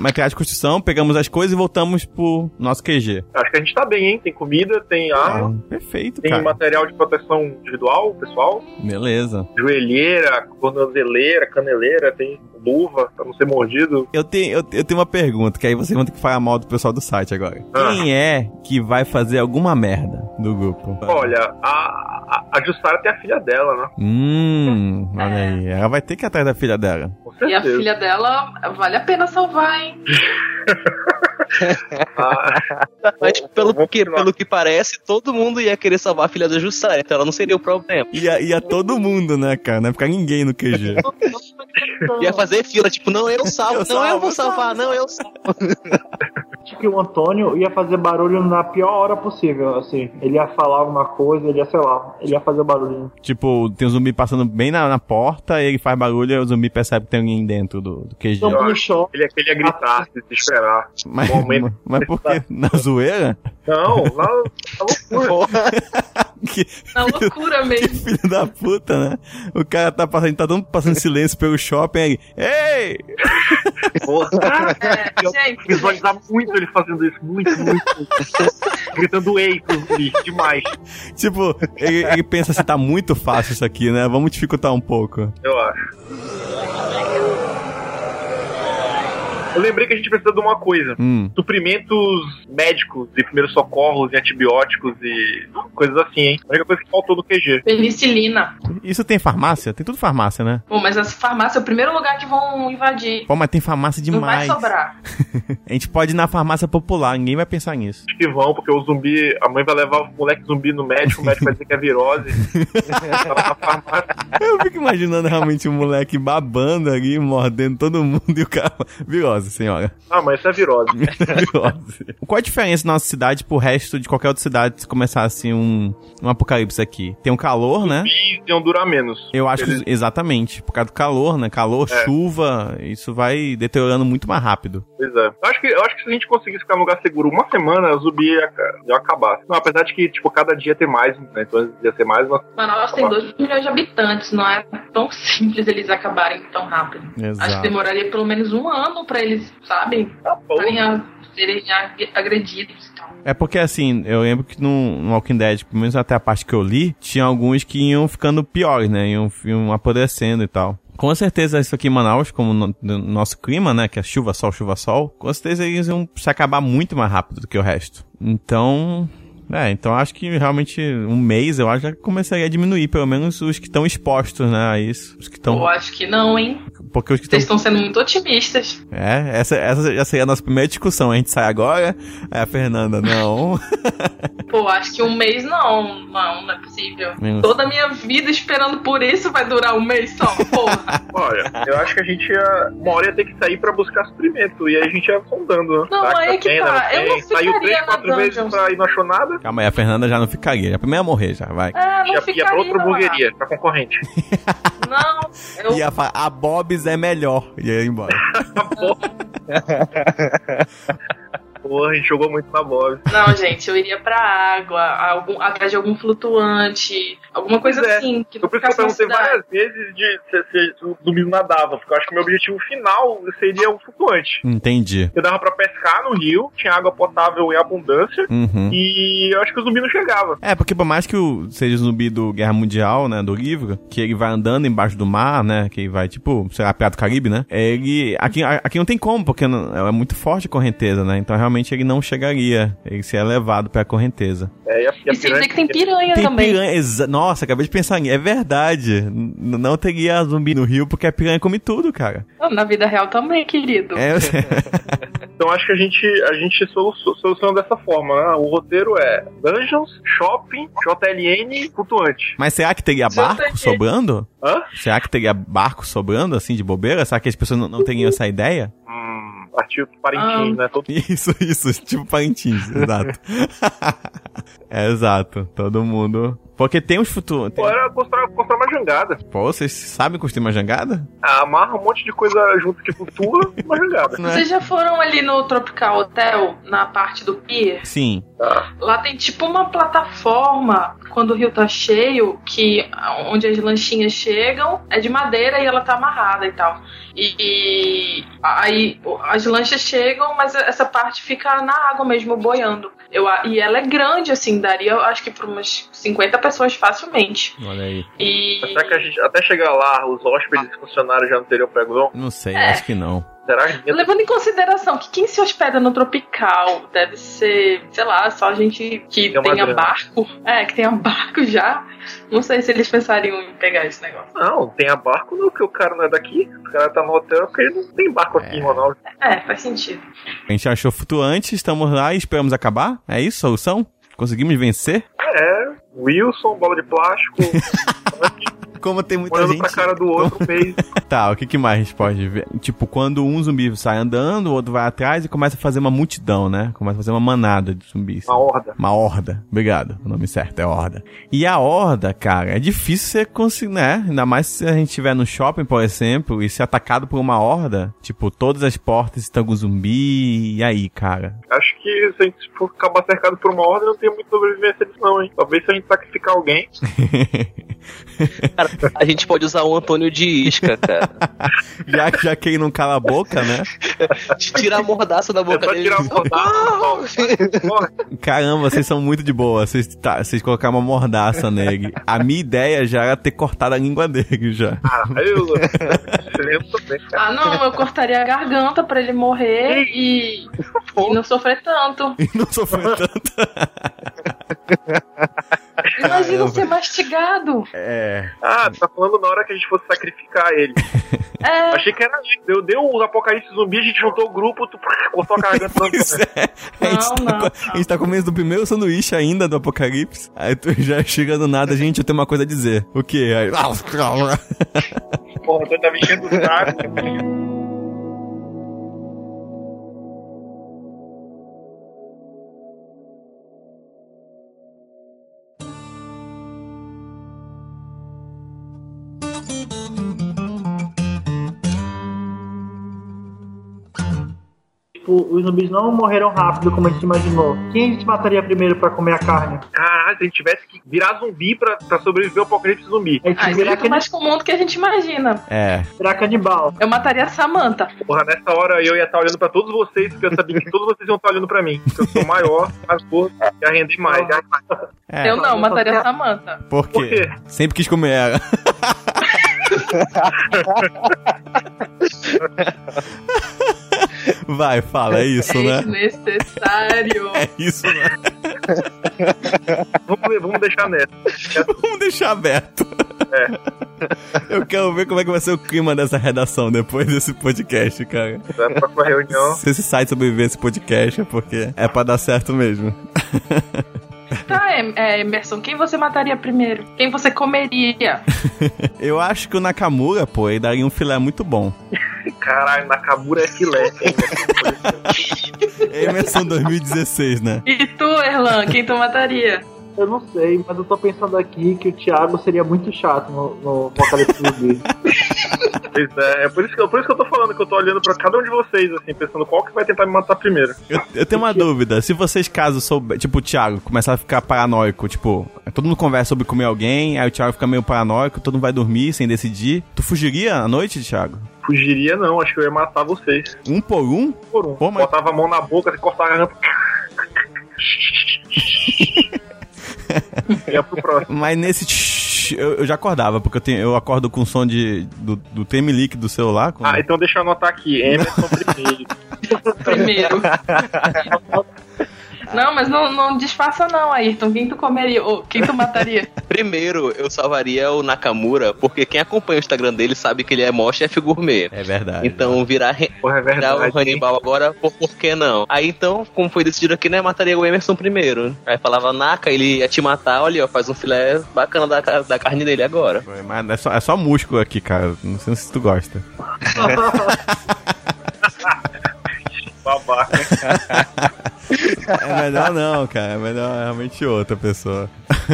Speaker 1: Material de construção, pegamos as coisas e voltamos pro nosso QG.
Speaker 5: Acho que a gente tá bem, hein? Tem comida, tem arma,
Speaker 1: Ah, perfeito,
Speaker 5: tem
Speaker 1: cara.
Speaker 5: material de proteção individual, pessoal.
Speaker 1: Beleza.
Speaker 5: Joelheira, tornozeleira, caneleira, tem luva pra não ser mordido.
Speaker 1: Eu tenho, eu, eu tenho uma pergunta, que aí vocês vão ter que falar mal do pessoal do site agora.
Speaker 5: Ah.
Speaker 1: Quem é que vai fazer alguma merda do grupo?
Speaker 5: Olha, a, a, a Jussara tem a filha dela, né?
Speaker 1: Hum, olha aí. Ela vai ter que ir atrás da filha dela.
Speaker 4: E a filha dela, vale a pena salvar, hein?
Speaker 5: Ah,
Speaker 2: Mas pelo que, pelo que parece, todo mundo ia querer salvar a filha da Jussara, então ela não seria o problema.
Speaker 1: Ia, ia todo mundo, né, cara? Não ia ficar ninguém no QG.
Speaker 2: Ia fazer fila, tipo, não, eu salvo,
Speaker 1: Eu
Speaker 2: não,
Speaker 1: salvo,
Speaker 2: eu vou salvar, não, eu salvo.
Speaker 3: Acho que o Antônio ia fazer barulho na pior hora possível, assim. Ele ia falar alguma coisa, ele ia, sei lá, ele ia fazer barulhinho.
Speaker 1: tipo, tem um zumbi passando bem na, na porta, ele faz barulho e o zumbi percebe que tem alguém dentro do, do QG.
Speaker 3: Então, no show,
Speaker 5: ele, ele ia gritar, se desesperar.
Speaker 1: Mas,
Speaker 5: Bom, mas-
Speaker 1: mas por que? Na zoeira?
Speaker 5: Não, na, na loucura.
Speaker 1: Que
Speaker 4: Na loucura mesmo.
Speaker 1: filho da puta, né? O cara tá passando, tá dando passando silêncio pelo shopping aí. Ei!
Speaker 4: É,
Speaker 5: Eu
Speaker 4: gente,
Speaker 5: visualizar muito ele fazendo isso, muito, muito. Gritando ei pro zumbi, demais,
Speaker 1: Tipo, ele, ele pensa assim, tá muito fácil isso aqui, né? Vamos dificultar um pouco.
Speaker 5: eu acho. Eu lembrei que a gente precisa de uma coisa.
Speaker 1: Hum.
Speaker 5: Suprimentos médicos e primeiros socorros e antibióticos e coisas assim, hein? A única coisa que faltou no QG.
Speaker 4: penicilina.
Speaker 1: Isso tem farmácia? Tem tudo farmácia, né?
Speaker 4: Bom, mas essa farmácia é o primeiro lugar que vão invadir.
Speaker 1: Pô, mas tem farmácia
Speaker 4: Não vai
Speaker 1: demais.
Speaker 4: sobrar.
Speaker 1: A gente pode ir na farmácia popular, ninguém vai pensar nisso.
Speaker 5: Acho que vão, porque o zumbi, a mãe vai levar o moleque zumbi no médico, o médico vai dizer que é virose. Na farmácia.
Speaker 1: Eu fico imaginando realmente um moleque babando ali, mordendo todo mundo e o cara. Virose, senhora.
Speaker 5: ah, mas isso é virose.
Speaker 1: Virose. Qual a diferença da nossa cidade pro resto de qualquer outra cidade se começasse um, um apocalipse aqui? Tem um calor, né?
Speaker 5: E iam durar menos.
Speaker 1: Eu acho que exatamente, por causa do calor, né? Calor,
Speaker 5: É.
Speaker 1: chuva, isso vai deteriorando muito mais rápido.
Speaker 5: Pois é. Eu acho, que, eu acho que se a gente conseguisse ficar num lugar seguro uma semana, o zumbi ia, ia acabar. Não, apesar de que, tipo, cada dia tem mais, né? Então ia ser mais uma.
Speaker 4: Manaus tem 2 milhões de habitantes, não é tão simples eles acabarem tão rápido. Acho que
Speaker 1: Exato.
Speaker 4: demoraria pelo menos um ano pra eles, sabe,
Speaker 5: Tá
Speaker 4: serem, a- serem ag- agredidos e tal.
Speaker 1: É porque assim, eu lembro que no, no Walking Dead, pelo menos até a parte que eu li, tinha alguns que iam ficando piores, né? Iam, iam apodrecendo e tal. Com certeza isso aqui em Manaus, como no, no nosso clima, né? Que é chuva, sol, chuva, sol. Com certeza eles iam se acabar muito mais rápido do que o resto. Então... É, então acho que realmente um mês eu acho que já começaria a diminuir, pelo menos os que estão expostos, né, a isso. Os que estão...
Speaker 4: Eu acho que não, hein?
Speaker 1: Porque os que estão
Speaker 4: Vocês estão sendo muito otimistas.
Speaker 1: É, essa, essa já seria a nossa primeira discussão. A gente sai agora, aí a Fernanda, não.
Speaker 4: Pô, acho que um mês não. Não, não é possível.
Speaker 1: Menos.
Speaker 4: Toda a minha vida esperando por isso vai durar um mês só. Porra.
Speaker 5: Olha, eu acho que a gente ia. Uma hora ia ter que sair pra buscar suprimento. E aí a gente ia sondando, né?
Speaker 4: Não,
Speaker 5: Será
Speaker 4: aí que tá. Eu não
Speaker 5: Tem. Saiu
Speaker 4: ficaria
Speaker 5: três,
Speaker 4: na
Speaker 5: quatro vezes pra ir não achou nada.
Speaker 1: Calma aí, a Fernanda já não ficaria. A primeira a morrer já, vai.
Speaker 4: É, não
Speaker 5: Ia, ia pra outra hamburgueria, pra concorrente.
Speaker 4: Não, eu...
Speaker 1: Ia falar, a Bob's é melhor. E ia embora.
Speaker 5: Porra, a gente jogou muito na bola.
Speaker 4: Não, gente, eu iria pra água, algum, atrás de algum flutuante, alguma coisa
Speaker 5: é.
Speaker 4: assim. Que
Speaker 5: Eu por isso que eu perguntei várias vezes de se, se o zumbi não nadava, porque eu acho que meu objetivo final seria um flutuante.
Speaker 1: Entendi.
Speaker 5: Eu dava pra pescar no rio, tinha água potável em abundância,
Speaker 1: Uhum.
Speaker 5: e eu acho que o zumbi não chegava.
Speaker 1: É, porque por mais que o, seja o zumbi do Guerra Mundial, né, do livro, que ele vai andando embaixo do mar, né, que ele vai, tipo, sei lá, Pirata do Caribe, né, ele, aqui, aqui não tem como, porque não- é muito forte a correnteza, né, então realmente ele não chegaria, ele seria levado pela correnteza.
Speaker 5: É, e a, e a
Speaker 4: E dizer que tem piranha
Speaker 1: Tem
Speaker 4: também.
Speaker 1: piranha, nossa, acabei de pensar nisso, é verdade, N- não teria zumbi no rio porque a piranha come tudo, cara.
Speaker 4: Na vida real também, querido.
Speaker 1: É,
Speaker 5: Então acho que a gente, a gente solu- soluciona dessa forma, né? O roteiro é Dungeons, Shopping, JLN, flutuante.
Speaker 1: mas será que teria barco
Speaker 4: peguei.
Speaker 1: sobrando?
Speaker 5: Hã?
Speaker 1: Será que teria barco sobrando, assim, de bobeira? Será que as pessoas não, não teriam essa ideia?
Speaker 5: Hum, partiu pro Parintins,
Speaker 4: Ah.
Speaker 5: né? Todo
Speaker 1: Isso, isso, tipo Parintins, exato. é exato, todo mundo Porque tem uns futuros.
Speaker 5: Pô, era construir, construir uma jangada.
Speaker 1: Pô, vocês sabem construir uma jangada?
Speaker 5: Ah, amarra um monte de coisa junto que flutua, uma jangada.
Speaker 1: Não é?
Speaker 4: Vocês já foram ali no Tropical Hotel, na parte do pier?
Speaker 1: Sim.
Speaker 5: Tá.
Speaker 4: Lá tem tipo uma plataforma quando o rio tá cheio, que onde as lanchinhas chegam é de madeira e ela tá amarrada e tal. E, e aí as lanchas chegam, mas essa parte fica na água mesmo boiando. Eu, e ela é grande, assim, daria acho que para umas 50 pessoas facilmente.
Speaker 1: Olha aí.
Speaker 4: E
Speaker 5: Será que a gente, até chegar lá, os hóspedes e funcionários já não teriam pego, não?
Speaker 1: Não sei,
Speaker 4: É.
Speaker 1: acho que não.
Speaker 5: Será que
Speaker 4: Levando em consideração que quem se hospeda no tropical deve ser, sei lá, só gente que
Speaker 5: Tem
Speaker 4: tenha
Speaker 5: grana.
Speaker 4: barco. É, que tenha barco já. Não sei se eles pensariam em pegar esse negócio.
Speaker 5: Não, tem a barco não, que o cara não é daqui. O cara tá no hotel porque ele não tem barco aqui em Ronaldo.
Speaker 4: É, faz sentido.
Speaker 1: A gente achou flutuante, estamos lá e esperamos acabar? É isso, solução? Conseguimos vencer?
Speaker 5: É, Wilson, bola de plástico,
Speaker 1: Como tem muita
Speaker 5: olhando
Speaker 1: gente.
Speaker 5: pra cara do outro mês.
Speaker 1: Tá, o que, que mais a gente pode ver? Tipo, quando um zumbi sai andando, o outro vai atrás e começa a fazer uma multidão, né? Começa a fazer uma manada de zumbis.
Speaker 5: Uma horda.
Speaker 1: Uma horda. Obrigado. O nome certo é horda. E a horda, cara, é difícil você conseguir, né? Ainda mais se a gente estiver no shopping, por exemplo, e ser atacado por uma horda. Tipo, todas as portas estão com zumbi. E aí, cara?
Speaker 5: Acho que se a gente for acabar cercado por uma horda, não tem muito sobrevivência disso não, hein? Talvez se a gente sacrificar alguém.
Speaker 2: Cara, a gente pode usar o Antônio de isca, cara.
Speaker 1: já, já que ele não cala a boca, né?
Speaker 2: Tirar a mordaça da
Speaker 5: É
Speaker 2: boca
Speaker 5: só
Speaker 2: dele.
Speaker 5: tirar a mordaça.
Speaker 1: Caramba, vocês são muito de boa. Vocês, tá, vocês colocaram uma mordaça nele. A minha ideia já era ter cortado a língua dele já.
Speaker 5: Ah, eu.
Speaker 4: Ah, não, eu cortaria a garganta pra ele morrer e, e não sofrer tanto.
Speaker 1: E não sofreu tanto.
Speaker 4: Imagina ser mastigado.
Speaker 1: É.
Speaker 5: Ah, tu tá falando na hora que a gente fosse sacrificar ele.
Speaker 4: É,
Speaker 5: Achei que era isso. Deu, deu os apocalipse zumbi, a gente juntou o grupo, tu cortou a garganta.
Speaker 1: É. A gente,
Speaker 4: Não,
Speaker 1: tá,
Speaker 4: não,
Speaker 1: a gente tá comendo do primeiro sanduíche ainda do Apocalipse. Aí tu já chega do nada, gente, eu tenho uma coisa a dizer. O quê? Aí...
Speaker 5: Porra, tu tá mexendo o saco.
Speaker 3: Tipo, os zumbis não morreram rápido como a gente imaginou. Quem a gente mataria primeiro pra comer a carne?
Speaker 5: Caralho, se a gente tivesse que virar zumbi pra, pra sobreviver ao apocalipse zumbi.
Speaker 3: A gente
Speaker 4: ah, é
Speaker 3: virar,
Speaker 4: muito
Speaker 3: cani
Speaker 4: mais comum do que a gente imagina.
Speaker 1: É.
Speaker 3: virar canibal.
Speaker 4: Eu mataria a Samantha.
Speaker 5: Porra, nessa hora eu ia estar olhando pra todos vocês, porque eu sabia que todos vocês iam estar olhando pra mim. Porque eu sou maior, mais gordo, ia render mais.
Speaker 1: é.
Speaker 4: eu não, mataria a Samantha.
Speaker 1: Por
Speaker 5: Por
Speaker 1: quê?
Speaker 5: quê?
Speaker 1: Sempre quis comer ela. Vai, fala, é isso,
Speaker 4: é
Speaker 1: né?
Speaker 4: desnecessário.
Speaker 1: É isso, né?
Speaker 5: Vamos, vamos deixar nessa.
Speaker 1: Vamos deixar aberto. Eu quero ver como é que vai ser o clima dessa redação depois desse podcast, cara.
Speaker 5: Da próxima reunião.
Speaker 1: Se esse site sobreviver esse podcast é porque é pra dar certo mesmo.
Speaker 4: Tá, é, é, Emerson, quem você mataria primeiro? Quem você comeria?
Speaker 1: Eu acho que o Nakamura, pô, ele daria um filé muito bom.
Speaker 5: Caralho, Nakamura é filé.
Speaker 1: Emerson 2016, né?
Speaker 4: E tu, Erlan, quem tu mataria?
Speaker 3: Eu não sei, mas eu tô pensando aqui que o Thiago seria muito chato no, no Apocalipse Zumbi.
Speaker 5: É, é por isso, que, eu- por isso que eu tô falando que eu tô olhando pra cada um de vocês, assim, pensando qual que vai tentar me matar primeiro.
Speaker 1: Eu, eu tenho uma dúvida. Se vocês, caso souber, tipo, o Thiago começar a ficar paranoico, tipo, todo mundo conversa sobre comer alguém, aí o Thiago fica meio paranoico, todo mundo vai dormir sem decidir. Tu fugiria à noite, Thiago?
Speaker 5: Fugiria não, acho que eu ia matar vocês.
Speaker 1: Um por um?
Speaker 5: Por um.
Speaker 1: Pô, mas-
Speaker 5: Botava a mão na boca, cortava a garganta. ia pro próximo.
Speaker 1: Mas nesse eu, eu já acordava, porque eu, tenho, eu acordo com o som de, do, do tremelique do celular. Com...
Speaker 5: Ah, então deixa eu anotar aqui. Emerson primeiro.
Speaker 4: Primeiro. Não, mas não, não disfarça não, Ayrton. Quem tu comeria? Ou quem tu mataria?
Speaker 2: Primeiro, eu salvaria o Nakamura, porque quem acompanha o Instagram dele sabe que ele é mó chefe gourmet.
Speaker 1: É verdade.
Speaker 2: Então, virar,
Speaker 5: Porra, é
Speaker 2: virar o
Speaker 5: verdade.
Speaker 2: Hannibal agora, por, por que não? Aí então, como foi decidido aqui, né, mataria o Emerson primeiro. Aí falava, Naka, ele ia te matar, olha, ó, faz um filé bacana da, da carne dele agora.
Speaker 1: Mas é só, é só músculo aqui, cara. Não sei se tu gosta.
Speaker 5: Babaca.
Speaker 1: É melhor não, cara. É melhor realmente outra pessoa.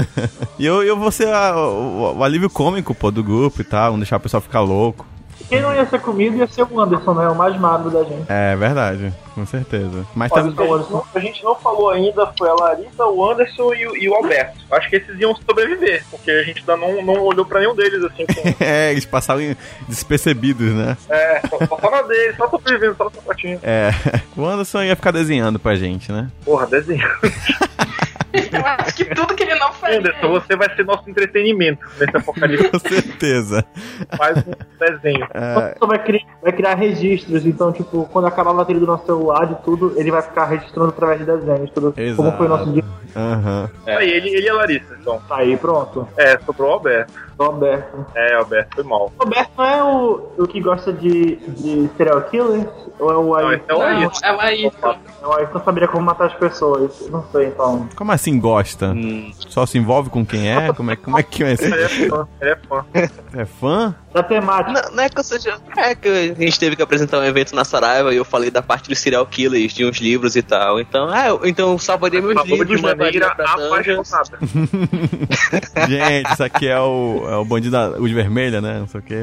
Speaker 1: e eu, eu vou ser a- o, o alívio cômico, pô, do grupo e tal, não deixar o pessoal ficar louco.
Speaker 3: Quem não ia ser comigo ia ser o Anderson, né? O mais magro da gente.
Speaker 1: É verdade, com certeza. Mas
Speaker 5: Olha,
Speaker 1: tá,
Speaker 5: o que a gente não- falou ainda foi a Larissa, o Anderson e o, e o Alberto. Acho que esses iam sobreviver, porque a gente ainda não, não olhou pra nenhum deles, assim, com,
Speaker 1: é, eles passaram despercebidos, né?
Speaker 5: é, só, só na deles, só sobrevivendo, só no sapatinho.
Speaker 1: É, o Anderson ia ficar desenhando pra gente, né?
Speaker 5: Porra, desenho.
Speaker 4: Eu acho que tudo que ele não faria.
Speaker 5: Anderson, você vai ser nosso entretenimento nesse apocalipse.
Speaker 1: Com certeza.
Speaker 5: Faz um desenho.
Speaker 1: É,
Speaker 3: vai criar, vai criar registros, então, tipo, quando acabar a bateria do nosso celular de tudo, ele vai ficar registrando através de desenhos, tudo. Como foi o nosso dia.
Speaker 1: Aham.
Speaker 5: Aí, ele, ele e a Larissa, então.
Speaker 3: Tá aí, pronto.
Speaker 5: É, sobrou o Alberto.
Speaker 3: Roberto.
Speaker 5: É, Alberto, foi mal.
Speaker 3: Roberto não é o, o que gosta de, de serial killers? Ou é o
Speaker 5: Não,
Speaker 3: Ayrton?
Speaker 5: esse é o
Speaker 4: Não,
Speaker 5: Ayrton.
Speaker 4: é o Ayrton.
Speaker 3: É o Ayrton saberia como matar as pessoas. Não sei, então.
Speaker 1: Como assim gosta?
Speaker 2: Hum,
Speaker 1: Só se envolve com quem é? Como é, como é que é?
Speaker 5: Ele é fã, ele é fã.
Speaker 1: É fã?
Speaker 3: Da temática.
Speaker 2: Não, não é que eu seja. É que a gente teve que apresentar um evento na Saraiva e eu falei da parte dos serial killers, de uns livros e tal. Então, ah, eu, então eu salvaria meus
Speaker 5: Falou
Speaker 2: livros,
Speaker 5: de maneira
Speaker 2: pra dungeons.
Speaker 5: apaixonada.
Speaker 1: Gente, isso aqui é o, é o bandido da luz vermelha, né? Não sei o que.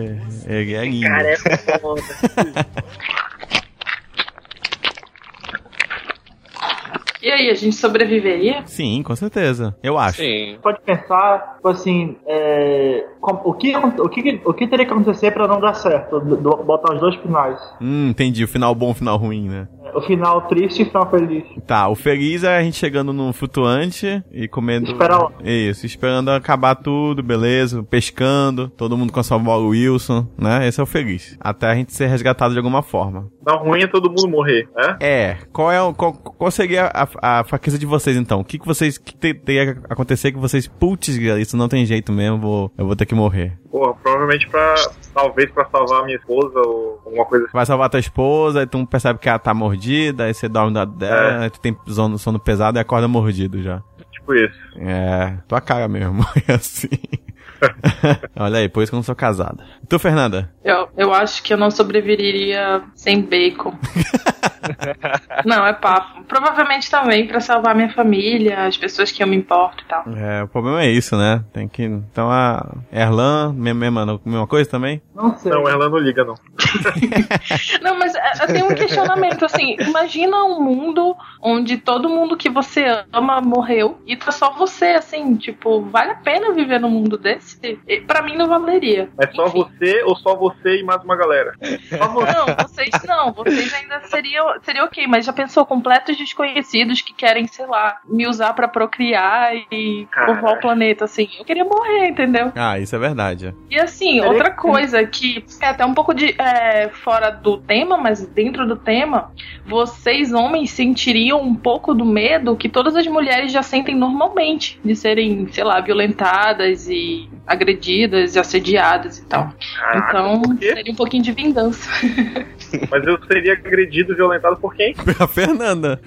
Speaker 1: Ele é lindo.
Speaker 5: Cara, é foda.
Speaker 4: E aí, a gente sobreviveria?
Speaker 1: Sim, com certeza. Eu acho.
Speaker 2: Sim.
Speaker 3: Pode pensar, tipo assim, é, com- o, que, o, que, o que teria que acontecer pra não dar certo? Do- do- botar os dois finais.
Speaker 1: Hum, entendi. O final bom, o final ruim, né?
Speaker 3: O final triste e o final feliz.
Speaker 1: Tá, o feliz é a gente chegando num flutuante e comendo.
Speaker 3: Espera lá.
Speaker 1: Isso, esperando acabar tudo, beleza, pescando, todo mundo com a sua bola Wilson, né? Esse é o feliz. Até a gente ser resgatado de alguma forma.
Speaker 5: Na ruim é todo mundo morrer, né?
Speaker 1: É, qual é o, qual, qual seria a, a fraqueza de vocês então? O que, que vocês que te- teria que acontecer que vocês, putz, isso não tem jeito mesmo, vou, eu vou ter que morrer.
Speaker 5: Porra, provavelmente pra. Talvez pra salvar a minha esposa ou alguma coisa assim.
Speaker 1: Vai salvar tua esposa, aí tu percebe que ela tá mordida, aí você dorme do lado dela, aí tu tem sono, sono pesado e acorda mordido já.
Speaker 5: Tipo isso.
Speaker 1: É, tua cara mesmo, é assim. Olha aí, por isso que eu não sou casada. Tu, Fernanda?
Speaker 4: Eu, eu acho que eu não sobreviveria sem bacon. não, é papo. Provavelmente também pra salvar minha família, as pessoas que eu me importo e tal.
Speaker 1: É, o problema é isso, né? Tem que. Então a Erlan, mesma, mesma, mesma coisa também?
Speaker 3: Não sei.
Speaker 5: Não, ela não liga, não.
Speaker 4: Não, mas é, eu tenho um questionamento, assim, imagina um mundo onde todo mundo que você ama morreu e tá só você, assim, tipo, vale a pena viver num mundo desse? E, pra mim não valeria.
Speaker 5: É só
Speaker 4: Enfim.
Speaker 5: você ou só você e mais uma galera?
Speaker 4: Não, vocês não, vocês ainda seriam, seria ok, mas já pensou completos desconhecidos que querem, sei lá, me usar pra procriar e
Speaker 5: Caralho.
Speaker 4: povoar o planeta, assim. Eu queria morrer, entendeu?
Speaker 1: Ah, isso é verdade.
Speaker 4: E assim, outra coisa que é até um pouco de é, fora do tema, mas dentro do tema, vocês homens sentiriam um pouco do medo que todas as mulheres já sentem normalmente, de serem, sei lá, violentadas e agredidas e assediadas e tal.
Speaker 5: Caraca,
Speaker 4: então, seria um pouquinho de vingança.
Speaker 5: Mas eu seria agredido, violentado por quem?
Speaker 1: A Fernanda.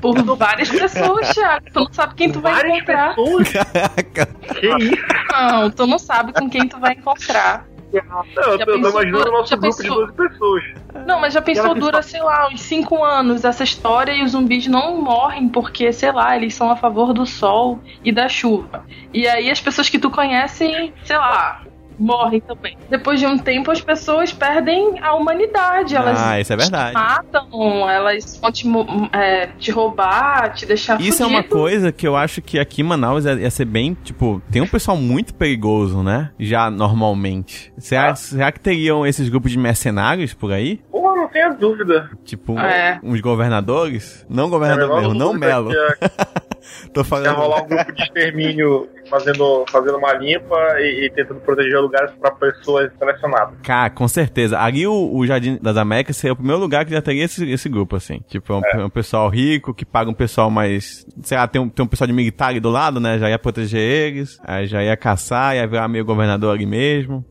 Speaker 4: Por várias pessoas, Thiago. Tu não sabe quem tu vai
Speaker 5: Várias
Speaker 4: encontrar.
Speaker 5: pessoas?
Speaker 1: Caraca.
Speaker 5: Que isso?
Speaker 4: Não, tu não sabe com quem tu vai encontrar.
Speaker 5: Não, eu
Speaker 4: Já
Speaker 5: tô, eu tô
Speaker 4: pensou-
Speaker 5: imaginando o nosso grupo
Speaker 4: pensou?
Speaker 5: de 12 pessoas.
Speaker 4: Não, mas já pensou, dura, sei lá, uns 5 anos essa história e os zumbis não morrem porque, sei lá, eles são a favor do sol e da chuva. E aí as pessoas que tu conhece, sei lá, morrem também. Depois de um tempo as pessoas perdem a humanidade. Elas
Speaker 1: Ah, isso é verdade.
Speaker 4: matam, elas vão te, mo- é, te roubar, te deixar
Speaker 1: Isso é uma coisa que eu acho que aqui em Manaus ia, ia ser bem, tipo, tem um pessoal muito perigoso, né? Já normalmente. Será,
Speaker 5: Ah.
Speaker 1: será que teriam esses grupos de mercenários por aí?
Speaker 5: Porra, não tenha dúvida.
Speaker 1: Tipo,
Speaker 4: É.
Speaker 1: uns governadores? Não
Speaker 5: É,
Speaker 1: governador
Speaker 5: menor
Speaker 1: mesmo, não Melo. Tô
Speaker 5: Ia
Speaker 1: falando.
Speaker 5: rolar um grupo de extermínio fazendo, fazendo uma limpa e, e tentando proteger lugares pra pessoas selecionadas.
Speaker 1: Cara, com certeza. Ali o, o Jardim das Américas seria o primeiro lugar que já teria esse, esse grupo, assim. Tipo, é um, um pessoal rico que paga um pessoal mais. Sei lá, tem um, tem um pessoal de militar ali do lado, né? Já ia proteger eles. Aí já ia caçar, ia virar meio governador ali mesmo.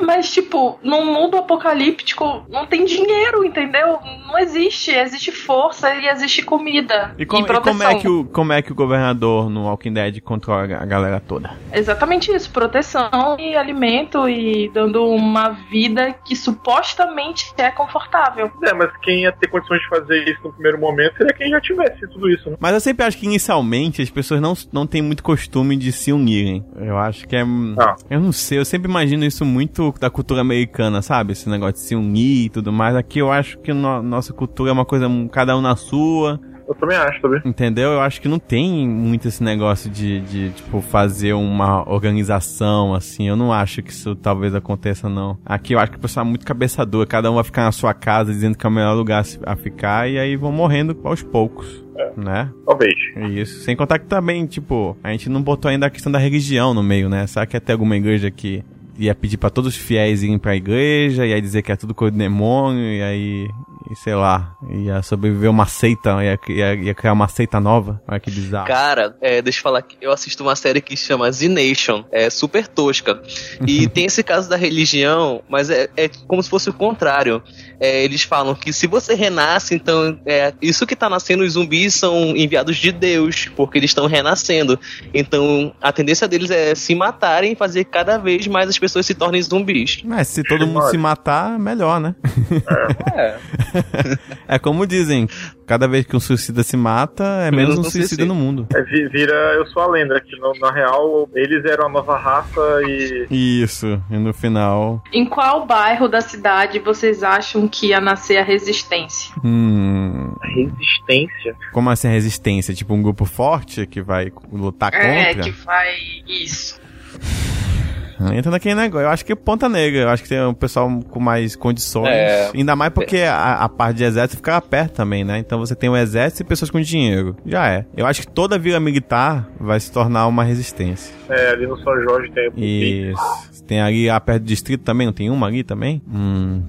Speaker 4: Mas, tipo, num mundo apocalíptico não tem dinheiro, entendeu? Não existe. Existe força e existe comida.
Speaker 1: E, como- e
Speaker 4: proteção.
Speaker 1: como, é que o, como é que o governador no Walking Dead controla a galera galera toda.
Speaker 4: Exatamente isso, proteção e alimento e dando uma vida que supostamente é confortável.
Speaker 5: É, mas quem ia ter condições de fazer isso no primeiro momento seria quem já tivesse tudo isso, né?
Speaker 1: Mas eu sempre acho que inicialmente as pessoas não, não têm muito costume de se unirem. Eu acho que é.
Speaker 5: Ah.
Speaker 1: Eu não sei, eu sempre imagino isso muito da cultura americana, sabe? Esse negócio de se unir e tudo mais. Aqui eu acho que no- nossa cultura é uma coisa, cada um na sua.
Speaker 5: Eu também acho, também.
Speaker 1: Entendeu? Eu acho que não tem muito esse negócio de, de, tipo, fazer uma organização, assim. Eu não acho que isso talvez aconteça, não. Aqui eu acho que o pessoal é muito cabeça dura. Cada um vai ficar na sua casa dizendo que é o melhor lugar a ficar e aí vão morrendo aos poucos. Né?
Speaker 5: Talvez.
Speaker 1: Isso. Sem contar que também, tipo, a gente não botou ainda a questão da religião no meio, né? Será que ia ter alguma igreja que ia pedir pra todos os fiéis irem pra igreja, ia dizer que é tudo coisa do demônio, e aí, e sei lá, ia sobreviver uma seita, ia, ia, ia criar uma seita nova? Olha que bizarro.
Speaker 2: Cara, é, deixa eu falar que eu assisto uma série que chama Z Nation, é super tosca. E tem esse caso da religião, mas é, é como se fosse o contrário. É, eles falam que se você renasce, então é, isso que tá nascendo, os zumbis são enviados de Deus, porque eles estão renascendo. Então a tendência deles é se matarem e fazer cada vez mais as pessoas se tornem zumbis.
Speaker 1: Mas se todo mundo se matar, melhor, né?
Speaker 2: É.
Speaker 1: É como dizem, cada vez que um suicida se mata, é menos um suicida
Speaker 2: suicídio.
Speaker 1: no mundo.
Speaker 5: É, vi- vira Eu Sou a Lenda, que no- na real eles eram a nova raça e.
Speaker 1: Isso, e no final.
Speaker 4: Em qual bairro da cidade vocês acham que ia nascer a resistência?
Speaker 1: Hum.
Speaker 5: Resistência.
Speaker 1: Como assim a resistência? Tipo um grupo forte que vai lutar
Speaker 4: É,
Speaker 1: contra?
Speaker 4: que vai. Isso.
Speaker 1: Entra naquele negócio. Eu acho que Ponta Negra. Eu acho que tem um pessoal com mais condições.
Speaker 2: É.
Speaker 1: Ainda mais porque a, a parte de exército fica perto também, né? Então você tem o exército e pessoas com dinheiro. Já é. Eu acho que toda vila militar vai se tornar uma resistência.
Speaker 5: É, ali no São Jorge tem
Speaker 1: Isso. Tem ali a perto do distrito também, não tem uma ali também? Hum.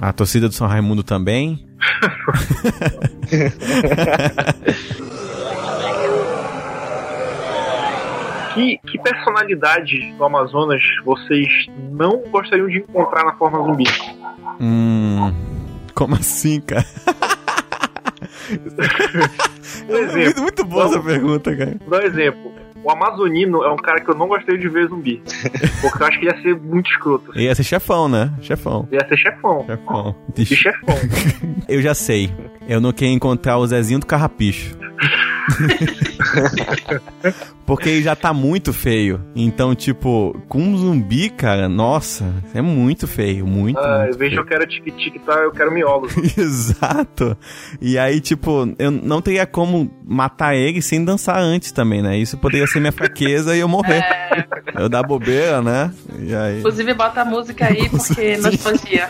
Speaker 1: A torcida do São Raimundo também.
Speaker 5: Que, que personalidade do Amazonas vocês não gostariam de encontrar na forma zumbi?
Speaker 1: Hum. Como assim, cara?
Speaker 5: Por exemplo,
Speaker 1: muito, boa essa
Speaker 5: vamos-
Speaker 1: pergunta, cara.
Speaker 5: Dar um exemplo. O Amazonino é um cara que eu não gostaria de ver zumbi. Porque eu acho que ia ser muito escroto.
Speaker 1: Ele ia ser chefão, né? Chefão.
Speaker 5: Ia ser chefão.
Speaker 1: Chefão.
Speaker 5: De chefão.
Speaker 1: Eu já sei. Eu não quero encontrar o Zezinho do Carrapicho. Porque já tá muito feio. Então, tipo, com um zumbi, cara, nossa, é muito feio. Muito,
Speaker 5: Ah,
Speaker 1: muito
Speaker 5: vez de
Speaker 1: feio.
Speaker 5: eu quero tique-tique, tá? Eu quero miolo.
Speaker 1: Exato. E aí, tipo, eu não teria como matar ele sem dançar antes também, né? Isso poderia ser minha fraqueza e eu morrer. Eu dar bobeira, né? E aí.
Speaker 4: Inclusive, bota a música aí, porque nostalgia.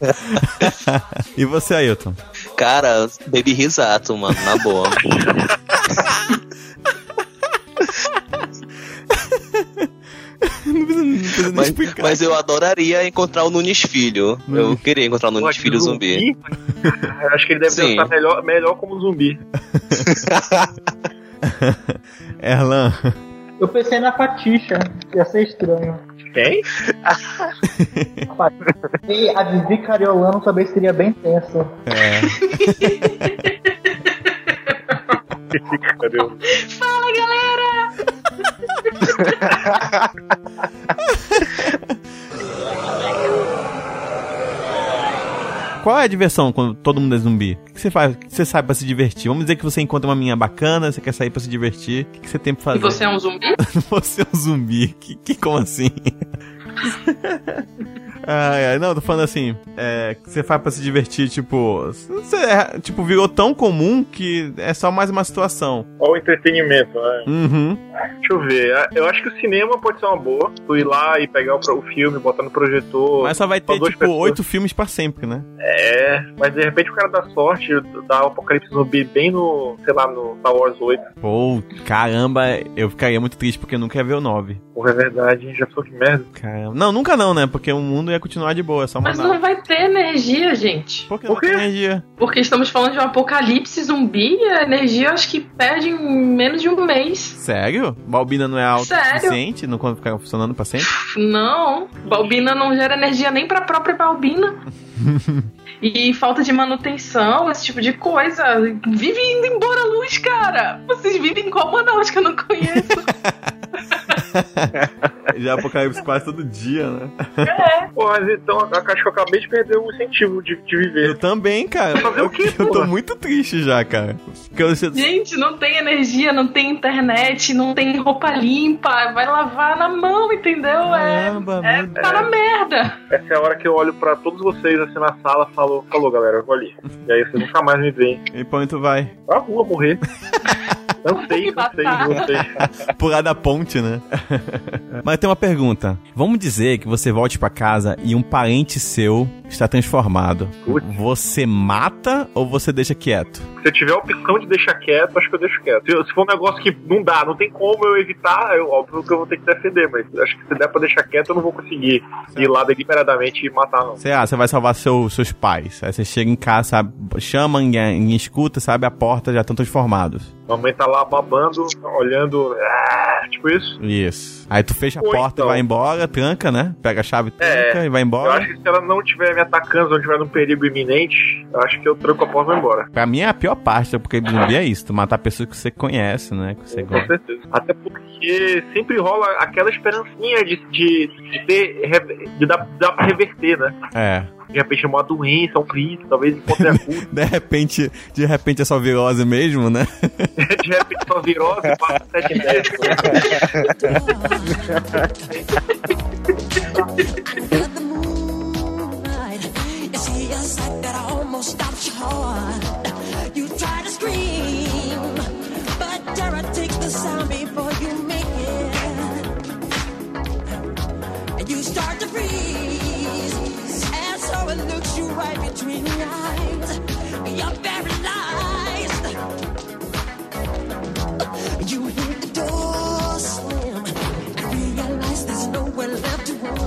Speaker 1: e você, Ailton?
Speaker 2: Cara, Baby Risato, mano, na boa.
Speaker 1: Não precisa, não precisa nem
Speaker 2: mas, mas eu adoraria encontrar o Nunes Filho. Eu queria encontrar o Nunes
Speaker 5: Pô,
Speaker 2: Filho zumbi.
Speaker 5: Eu acho que ele deve
Speaker 2: Sim.
Speaker 5: dançar melhor, melhor como zumbi.
Speaker 1: Erlan.
Speaker 3: Eu pensei na Patixa, ia ser estranho.
Speaker 5: Quem?
Speaker 3: E a Vivi Cariolano também seria bem tenso.
Speaker 1: É.
Speaker 4: Fala, galera!
Speaker 1: Qual é a diversão quando todo mundo é zumbi? O que você faz? O que você sabe pra se divertir? Vamos dizer que você encontra uma menina bacana, você quer sair pra se divertir. O que você tem pra fazer?
Speaker 4: E você é um zumbi?
Speaker 1: Você é um zumbi. Que, que como assim? Ai, ai, não, tô falando assim, é, que você faz pra se divertir, tipo, você, é, tipo, virou tão comum que é só mais uma situação.
Speaker 5: Olha o entretenimento, né?
Speaker 1: Uhum.
Speaker 5: Deixa eu ver. Eu acho que o cinema pode ser uma boa. Tu ir lá e pegar o, o filme, botar no projetor.
Speaker 1: Mas só vai ter, tipo, oito filmes pra sempre, né?
Speaker 5: É, mas de repente o cara dá sorte, dá o Apocalipse Zumbi bem no, sei lá, no Star Wars 8.
Speaker 1: Pô, caramba, eu ficaria muito triste porque eu nunca ia ver o 9.
Speaker 5: Porra, é verdade, hein? já pensou que merda.
Speaker 1: Caramba. Não, nunca não, né? Porque o mundo ia continuar de boa, é só
Speaker 4: Mas
Speaker 1: nave.
Speaker 4: não vai ter energia, gente.
Speaker 1: Por que
Speaker 5: Por
Speaker 1: não tem
Speaker 5: quê?
Speaker 1: energia?
Speaker 4: Porque estamos falando de um apocalipse zumbi e a energia acho que perde em menos de um mês.
Speaker 1: Sério? Balbina não é alto o
Speaker 4: Sério?
Speaker 1: suficiente? Não quando ficar funcionando pra sempre?
Speaker 4: Não, Balbina não gera energia nem pra própria Balbina. E falta de manutenção, esse tipo de coisa. Vive indo embora a luz, cara. Vocês vivem em qual Manaus que eu não conheço?
Speaker 1: Já Apocalipse quase todo dia, né?
Speaker 5: Pô, mas então a caixa que eu acabei de perder o incentivo de, de
Speaker 1: Eu
Speaker 5: viver.
Speaker 1: também, cara.
Speaker 5: Fazer
Speaker 1: Eu,
Speaker 5: o quê,
Speaker 1: eu tô muito triste já, cara. Porque eu,
Speaker 4: Gente, não tem energia, não tem internet, não tem roupa limpa. Vai lavar na mão, entendeu? É,
Speaker 1: Caramba,
Speaker 4: é
Speaker 1: meu
Speaker 4: tá na merda.
Speaker 5: Essa é a hora que eu olho pra todos vocês assim na sala e falo, falou galera, eu vou ali. E aí vocês nunca mais me veem.
Speaker 1: E pra onde tu vai?
Speaker 5: Pra rua morrer. Cansei, cansei vocês.
Speaker 1: Pular da ponte, né? Mas tem uma pergunta. Vamos dizer que você volte pra casa e um parente seu está transformado. Você mata ou você deixa quieto?
Speaker 5: Se eu tiver a opção de deixar quieto, acho que eu deixo quieto. Se, se for um negócio que não dá, não tem como eu evitar, eu, óbvio que eu vou ter que defender, mas acho que se der pra deixar quieto, eu não vou conseguir ir lá deliberadamente e matar, não.
Speaker 1: Você, ah, você vai salvar seu- seus pais. Aí você chega em casa, sabe? Chama, escuta, sabe? A porta já estão transformados.
Speaker 5: Mamãe tá lá babando, olhando, ah, tipo isso.
Speaker 1: Isso. Aí tu fecha a
Speaker 5: Ou
Speaker 1: porta
Speaker 5: então-
Speaker 1: e vai embora, tranca, né? Pega a chave, tranca
Speaker 5: É,
Speaker 1: e vai
Speaker 5: Eu
Speaker 1: embora.
Speaker 5: acho que se ela não estiver me atacando, se não estiver num perigo iminente, eu acho que eu tranco a porta e vou embora.
Speaker 1: Pra mim é a pior parte, porque zumbi é isso, tu matar pessoas que você conhece, né? Que você
Speaker 5: Com
Speaker 1: gosta.
Speaker 5: certeza. Até porque sempre rola aquela esperancinha de, de, de ter. de dar, dar pra reverter, né?
Speaker 1: É.
Speaker 5: De repente é uma doença, um vírus, talvez encontre a cura.
Speaker 1: De repente, de repente é só virose mesmo, né?
Speaker 5: de repente uma virose passa sete meses.
Speaker 7: At the sight that almost stops your heart. You try to scream, but terror takes the sound before you make it. And you start to freeze, and so it looks you right between the eyes. You're paralyzed. You hear the door slam and realize there's nowhere left to run.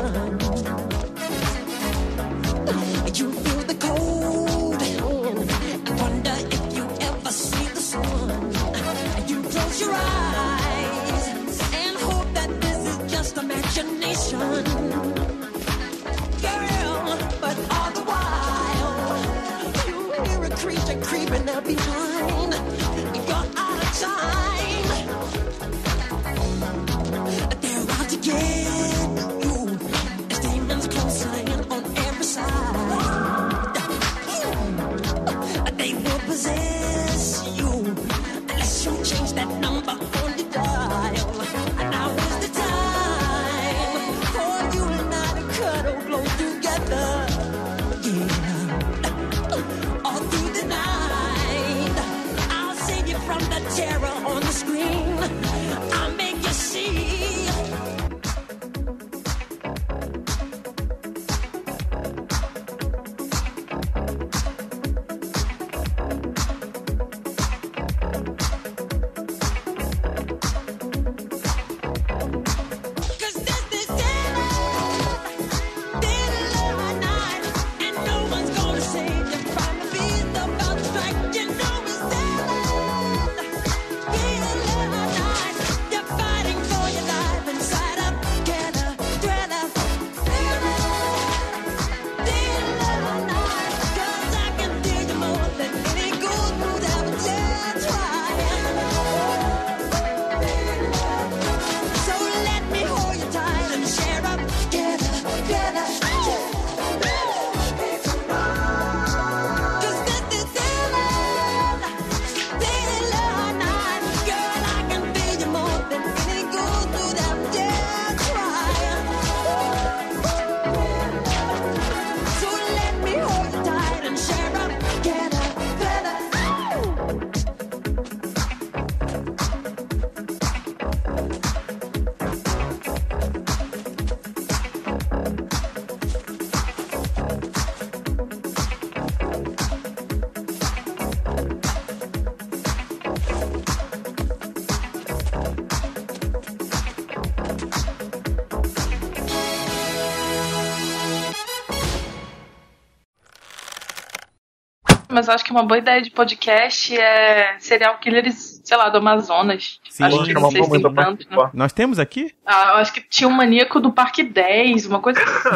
Speaker 4: Mas eu acho que uma boa ideia de podcast é serial killers, sei lá, do Amazonas.
Speaker 1: Sim,
Speaker 4: acho que vocês têm
Speaker 5: pra
Speaker 4: tanto, né?
Speaker 1: Nós temos aqui?
Speaker 4: Ah, eu acho que tinha um maníaco do Parque 10, uma coisa assim.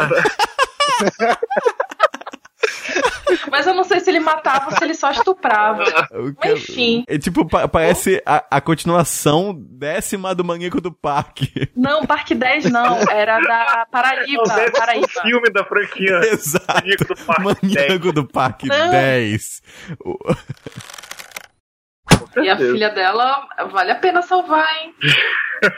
Speaker 4: Mas eu não sei se ele matava ou se ele só estuprava. Mas enfim.
Speaker 1: É tipo, pa- parece a, a continuação décima do Maníaco do Parque.
Speaker 4: Não, Parque 10 não. Era da Paraíba.
Speaker 5: É o
Speaker 4: Paraíba.
Speaker 5: filme da franquia.
Speaker 1: Exato.
Speaker 5: Maníaco do Parque
Speaker 1: Maníaco do Parque
Speaker 4: Não.
Speaker 1: 10.
Speaker 4: E a filha dela, vale a pena salvar, hein?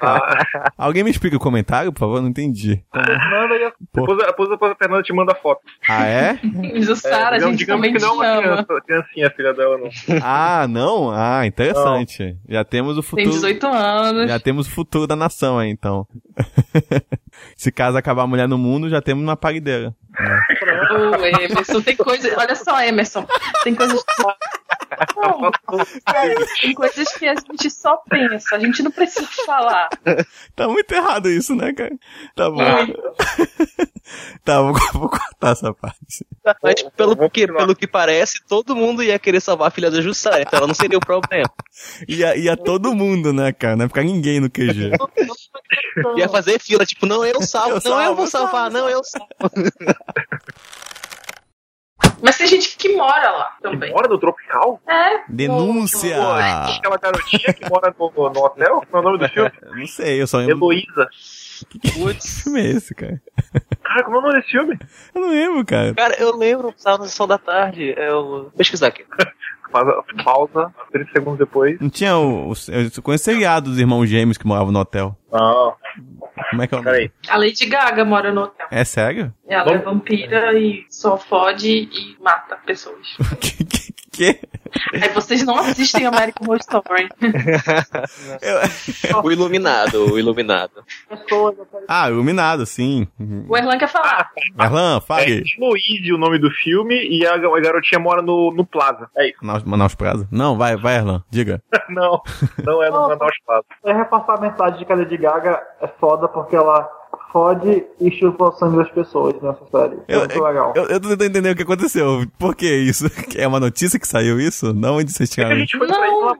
Speaker 5: Ah,
Speaker 1: Alguém me explica o comentário, por favor? Não entendi.
Speaker 5: manda aí. Depois, a- depois, depois a Fernanda te manda foto.
Speaker 1: Ah, é?
Speaker 4: Diz o Sara, a
Speaker 5: digamos,
Speaker 4: gente também
Speaker 5: que não é uma criança, criancinha, filha dela, não.
Speaker 1: Ah, não? Ah, interessante. Já temos o
Speaker 4: Tem
Speaker 1: futuro.
Speaker 4: 18 anos.
Speaker 1: Já temos o futuro da nação aí, então. Se caso acabar a mulher no mundo, já temos uma parideira.
Speaker 4: Ô, Emerson, tem coisa. Olha só, Emerson. Tem coisas. Não, tem coisas que a gente só pensa, a gente não precisa falar.
Speaker 1: Tá muito errado isso, né, cara? Tá bom.
Speaker 4: Muito.
Speaker 1: tá, vou, vou cortar essa parte.
Speaker 2: Mas pelo que, pelo que parece, todo mundo ia querer salvar a filha da Jussara, então ela não seria o problema.
Speaker 1: Ia, ia todo mundo, né, cara? Não ia ficar ninguém no QG.
Speaker 2: Ia fazer fila, tipo, não, eu salvo,
Speaker 1: Eu
Speaker 2: não,
Speaker 1: salvo,
Speaker 2: eu vou
Speaker 1: eu salvo,
Speaker 2: salvar, não, eu salvo.
Speaker 4: Mas tem gente que mora lá também.
Speaker 5: Mora no Tropical?
Speaker 4: É,
Speaker 1: Denúncia!
Speaker 5: Pô, aquela garotinha que mora no, no hotel? Qual é o nome do filme?
Speaker 1: Não sei, eu só lembro.
Speaker 5: Heloísa.
Speaker 1: Que filme é esse, cara?
Speaker 5: Cara, como é o nome desse filme?
Speaker 1: Eu não lembro, cara.
Speaker 2: Cara, eu lembro, estava na sessão da tarde, eu vou pesquisar aqui.
Speaker 5: Faz a pausa, 30 segundos depois.
Speaker 1: Não tinha o. o eu conheço seriado dos irmãos gêmeos que moravam no hotel.
Speaker 5: Ah,
Speaker 1: Como é que é o nome?
Speaker 5: peraí.
Speaker 4: a Lady Gaga mora no hotel.
Speaker 1: É sério?
Speaker 4: Ela é vampira e só fode e mata pessoas.
Speaker 1: que, que, que?
Speaker 4: Aí vocês não assistem American Horror Story.
Speaker 1: Eu-
Speaker 2: O Iluminado, o Iluminado.
Speaker 1: Ah, Iluminado, sim.
Speaker 4: O Erlan quer falar.
Speaker 1: Erlan,
Speaker 5: É
Speaker 1: fale.
Speaker 5: Heloísa o nome do filme e a, garotinha mora no, no Plaza. É isso.
Speaker 1: Manaus, Manaus Praza? Não, vai, vai, Erlan, diga.
Speaker 5: Não, não é no Manaus Plaza.
Speaker 3: É reforçar a mensagem de que a Lady Gaga é foda porque ela fode e chupa o sangue das pessoas nessa série. É
Speaker 1: Eu,
Speaker 3: muito legal.
Speaker 1: eu, eu tô tentando entender o que aconteceu. Por que isso? É uma notícia que saiu isso? Da onde vocês
Speaker 5: É a
Speaker 1: tiraram?
Speaker 4: Não,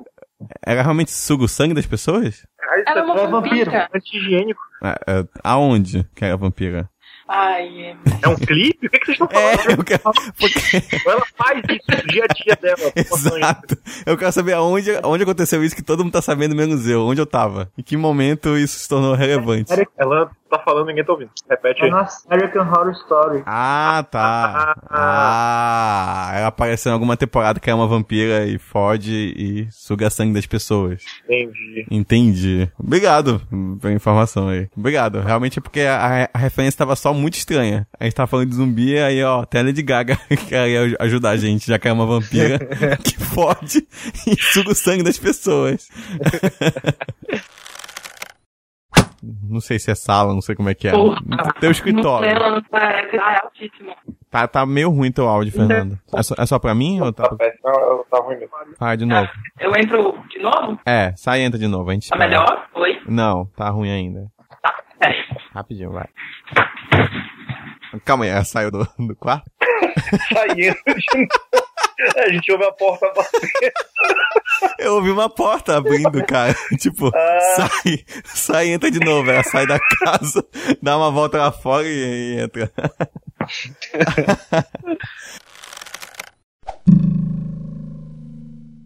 Speaker 1: Ela realmente suga o sangue das pessoas?
Speaker 5: Isso
Speaker 4: ela é uma
Speaker 3: é vampiro.
Speaker 4: vampira.
Speaker 5: anti-higiênico.
Speaker 1: Ah, é, aonde que era vampira?
Speaker 4: Ai, é.
Speaker 5: É um clipe? O que, que vocês estão
Speaker 1: É,
Speaker 5: falando?
Speaker 1: eu quero, porque,
Speaker 5: Ela faz isso no dia a dia dela.
Speaker 1: exato. Eu quero saber aonde, aonde aconteceu isso que todo mundo tá sabendo, menos eu. Onde eu tava? Em que momento isso se tornou relevante?
Speaker 5: Ela tá falando, ninguém tá ouvindo. Repete
Speaker 3: É
Speaker 5: aí.
Speaker 3: na American Horror Story.
Speaker 1: Ah, tá. Ah, ela apareceu em alguma temporada que é uma vampira e fode e suga sangue das pessoas.
Speaker 5: Entendi.
Speaker 1: Entendi. Obrigado pela informação aí. Obrigado. Realmente é porque a, a referência tava só muito estranha. A gente tava falando de zumbi, aí ó, até a Lady Gaga que ia ajudar a gente, já que é uma vampira que fode e suga o sangue das pessoas. Não sei se é sala, não sei como é que é.
Speaker 4: Porra.
Speaker 1: Teu escritório.
Speaker 4: Ela tá, é altíssimo.
Speaker 1: Tá, tá meio ruim teu áudio, Fernando. É só, é só pra mim ou tá...
Speaker 5: Tá. Não, tá ruim mesmo.
Speaker 1: Ah, de novo.
Speaker 4: Eu entro de novo?
Speaker 1: É, sai e entra de novo. A gente
Speaker 4: Tá
Speaker 1: espera.
Speaker 4: melhor? Oi?
Speaker 1: Não, tá ruim ainda.
Speaker 4: É.
Speaker 1: Rapidinho, vai. Calma aí, ela saiu do, do quarto?
Speaker 5: Saindo de novo. A gente ouve a porta batendo.
Speaker 1: Eu ouvi uma porta abrindo, cara. Tipo, ah. sai, sai, entra de novo. Ela sai da casa, dá uma volta lá fora e, e entra.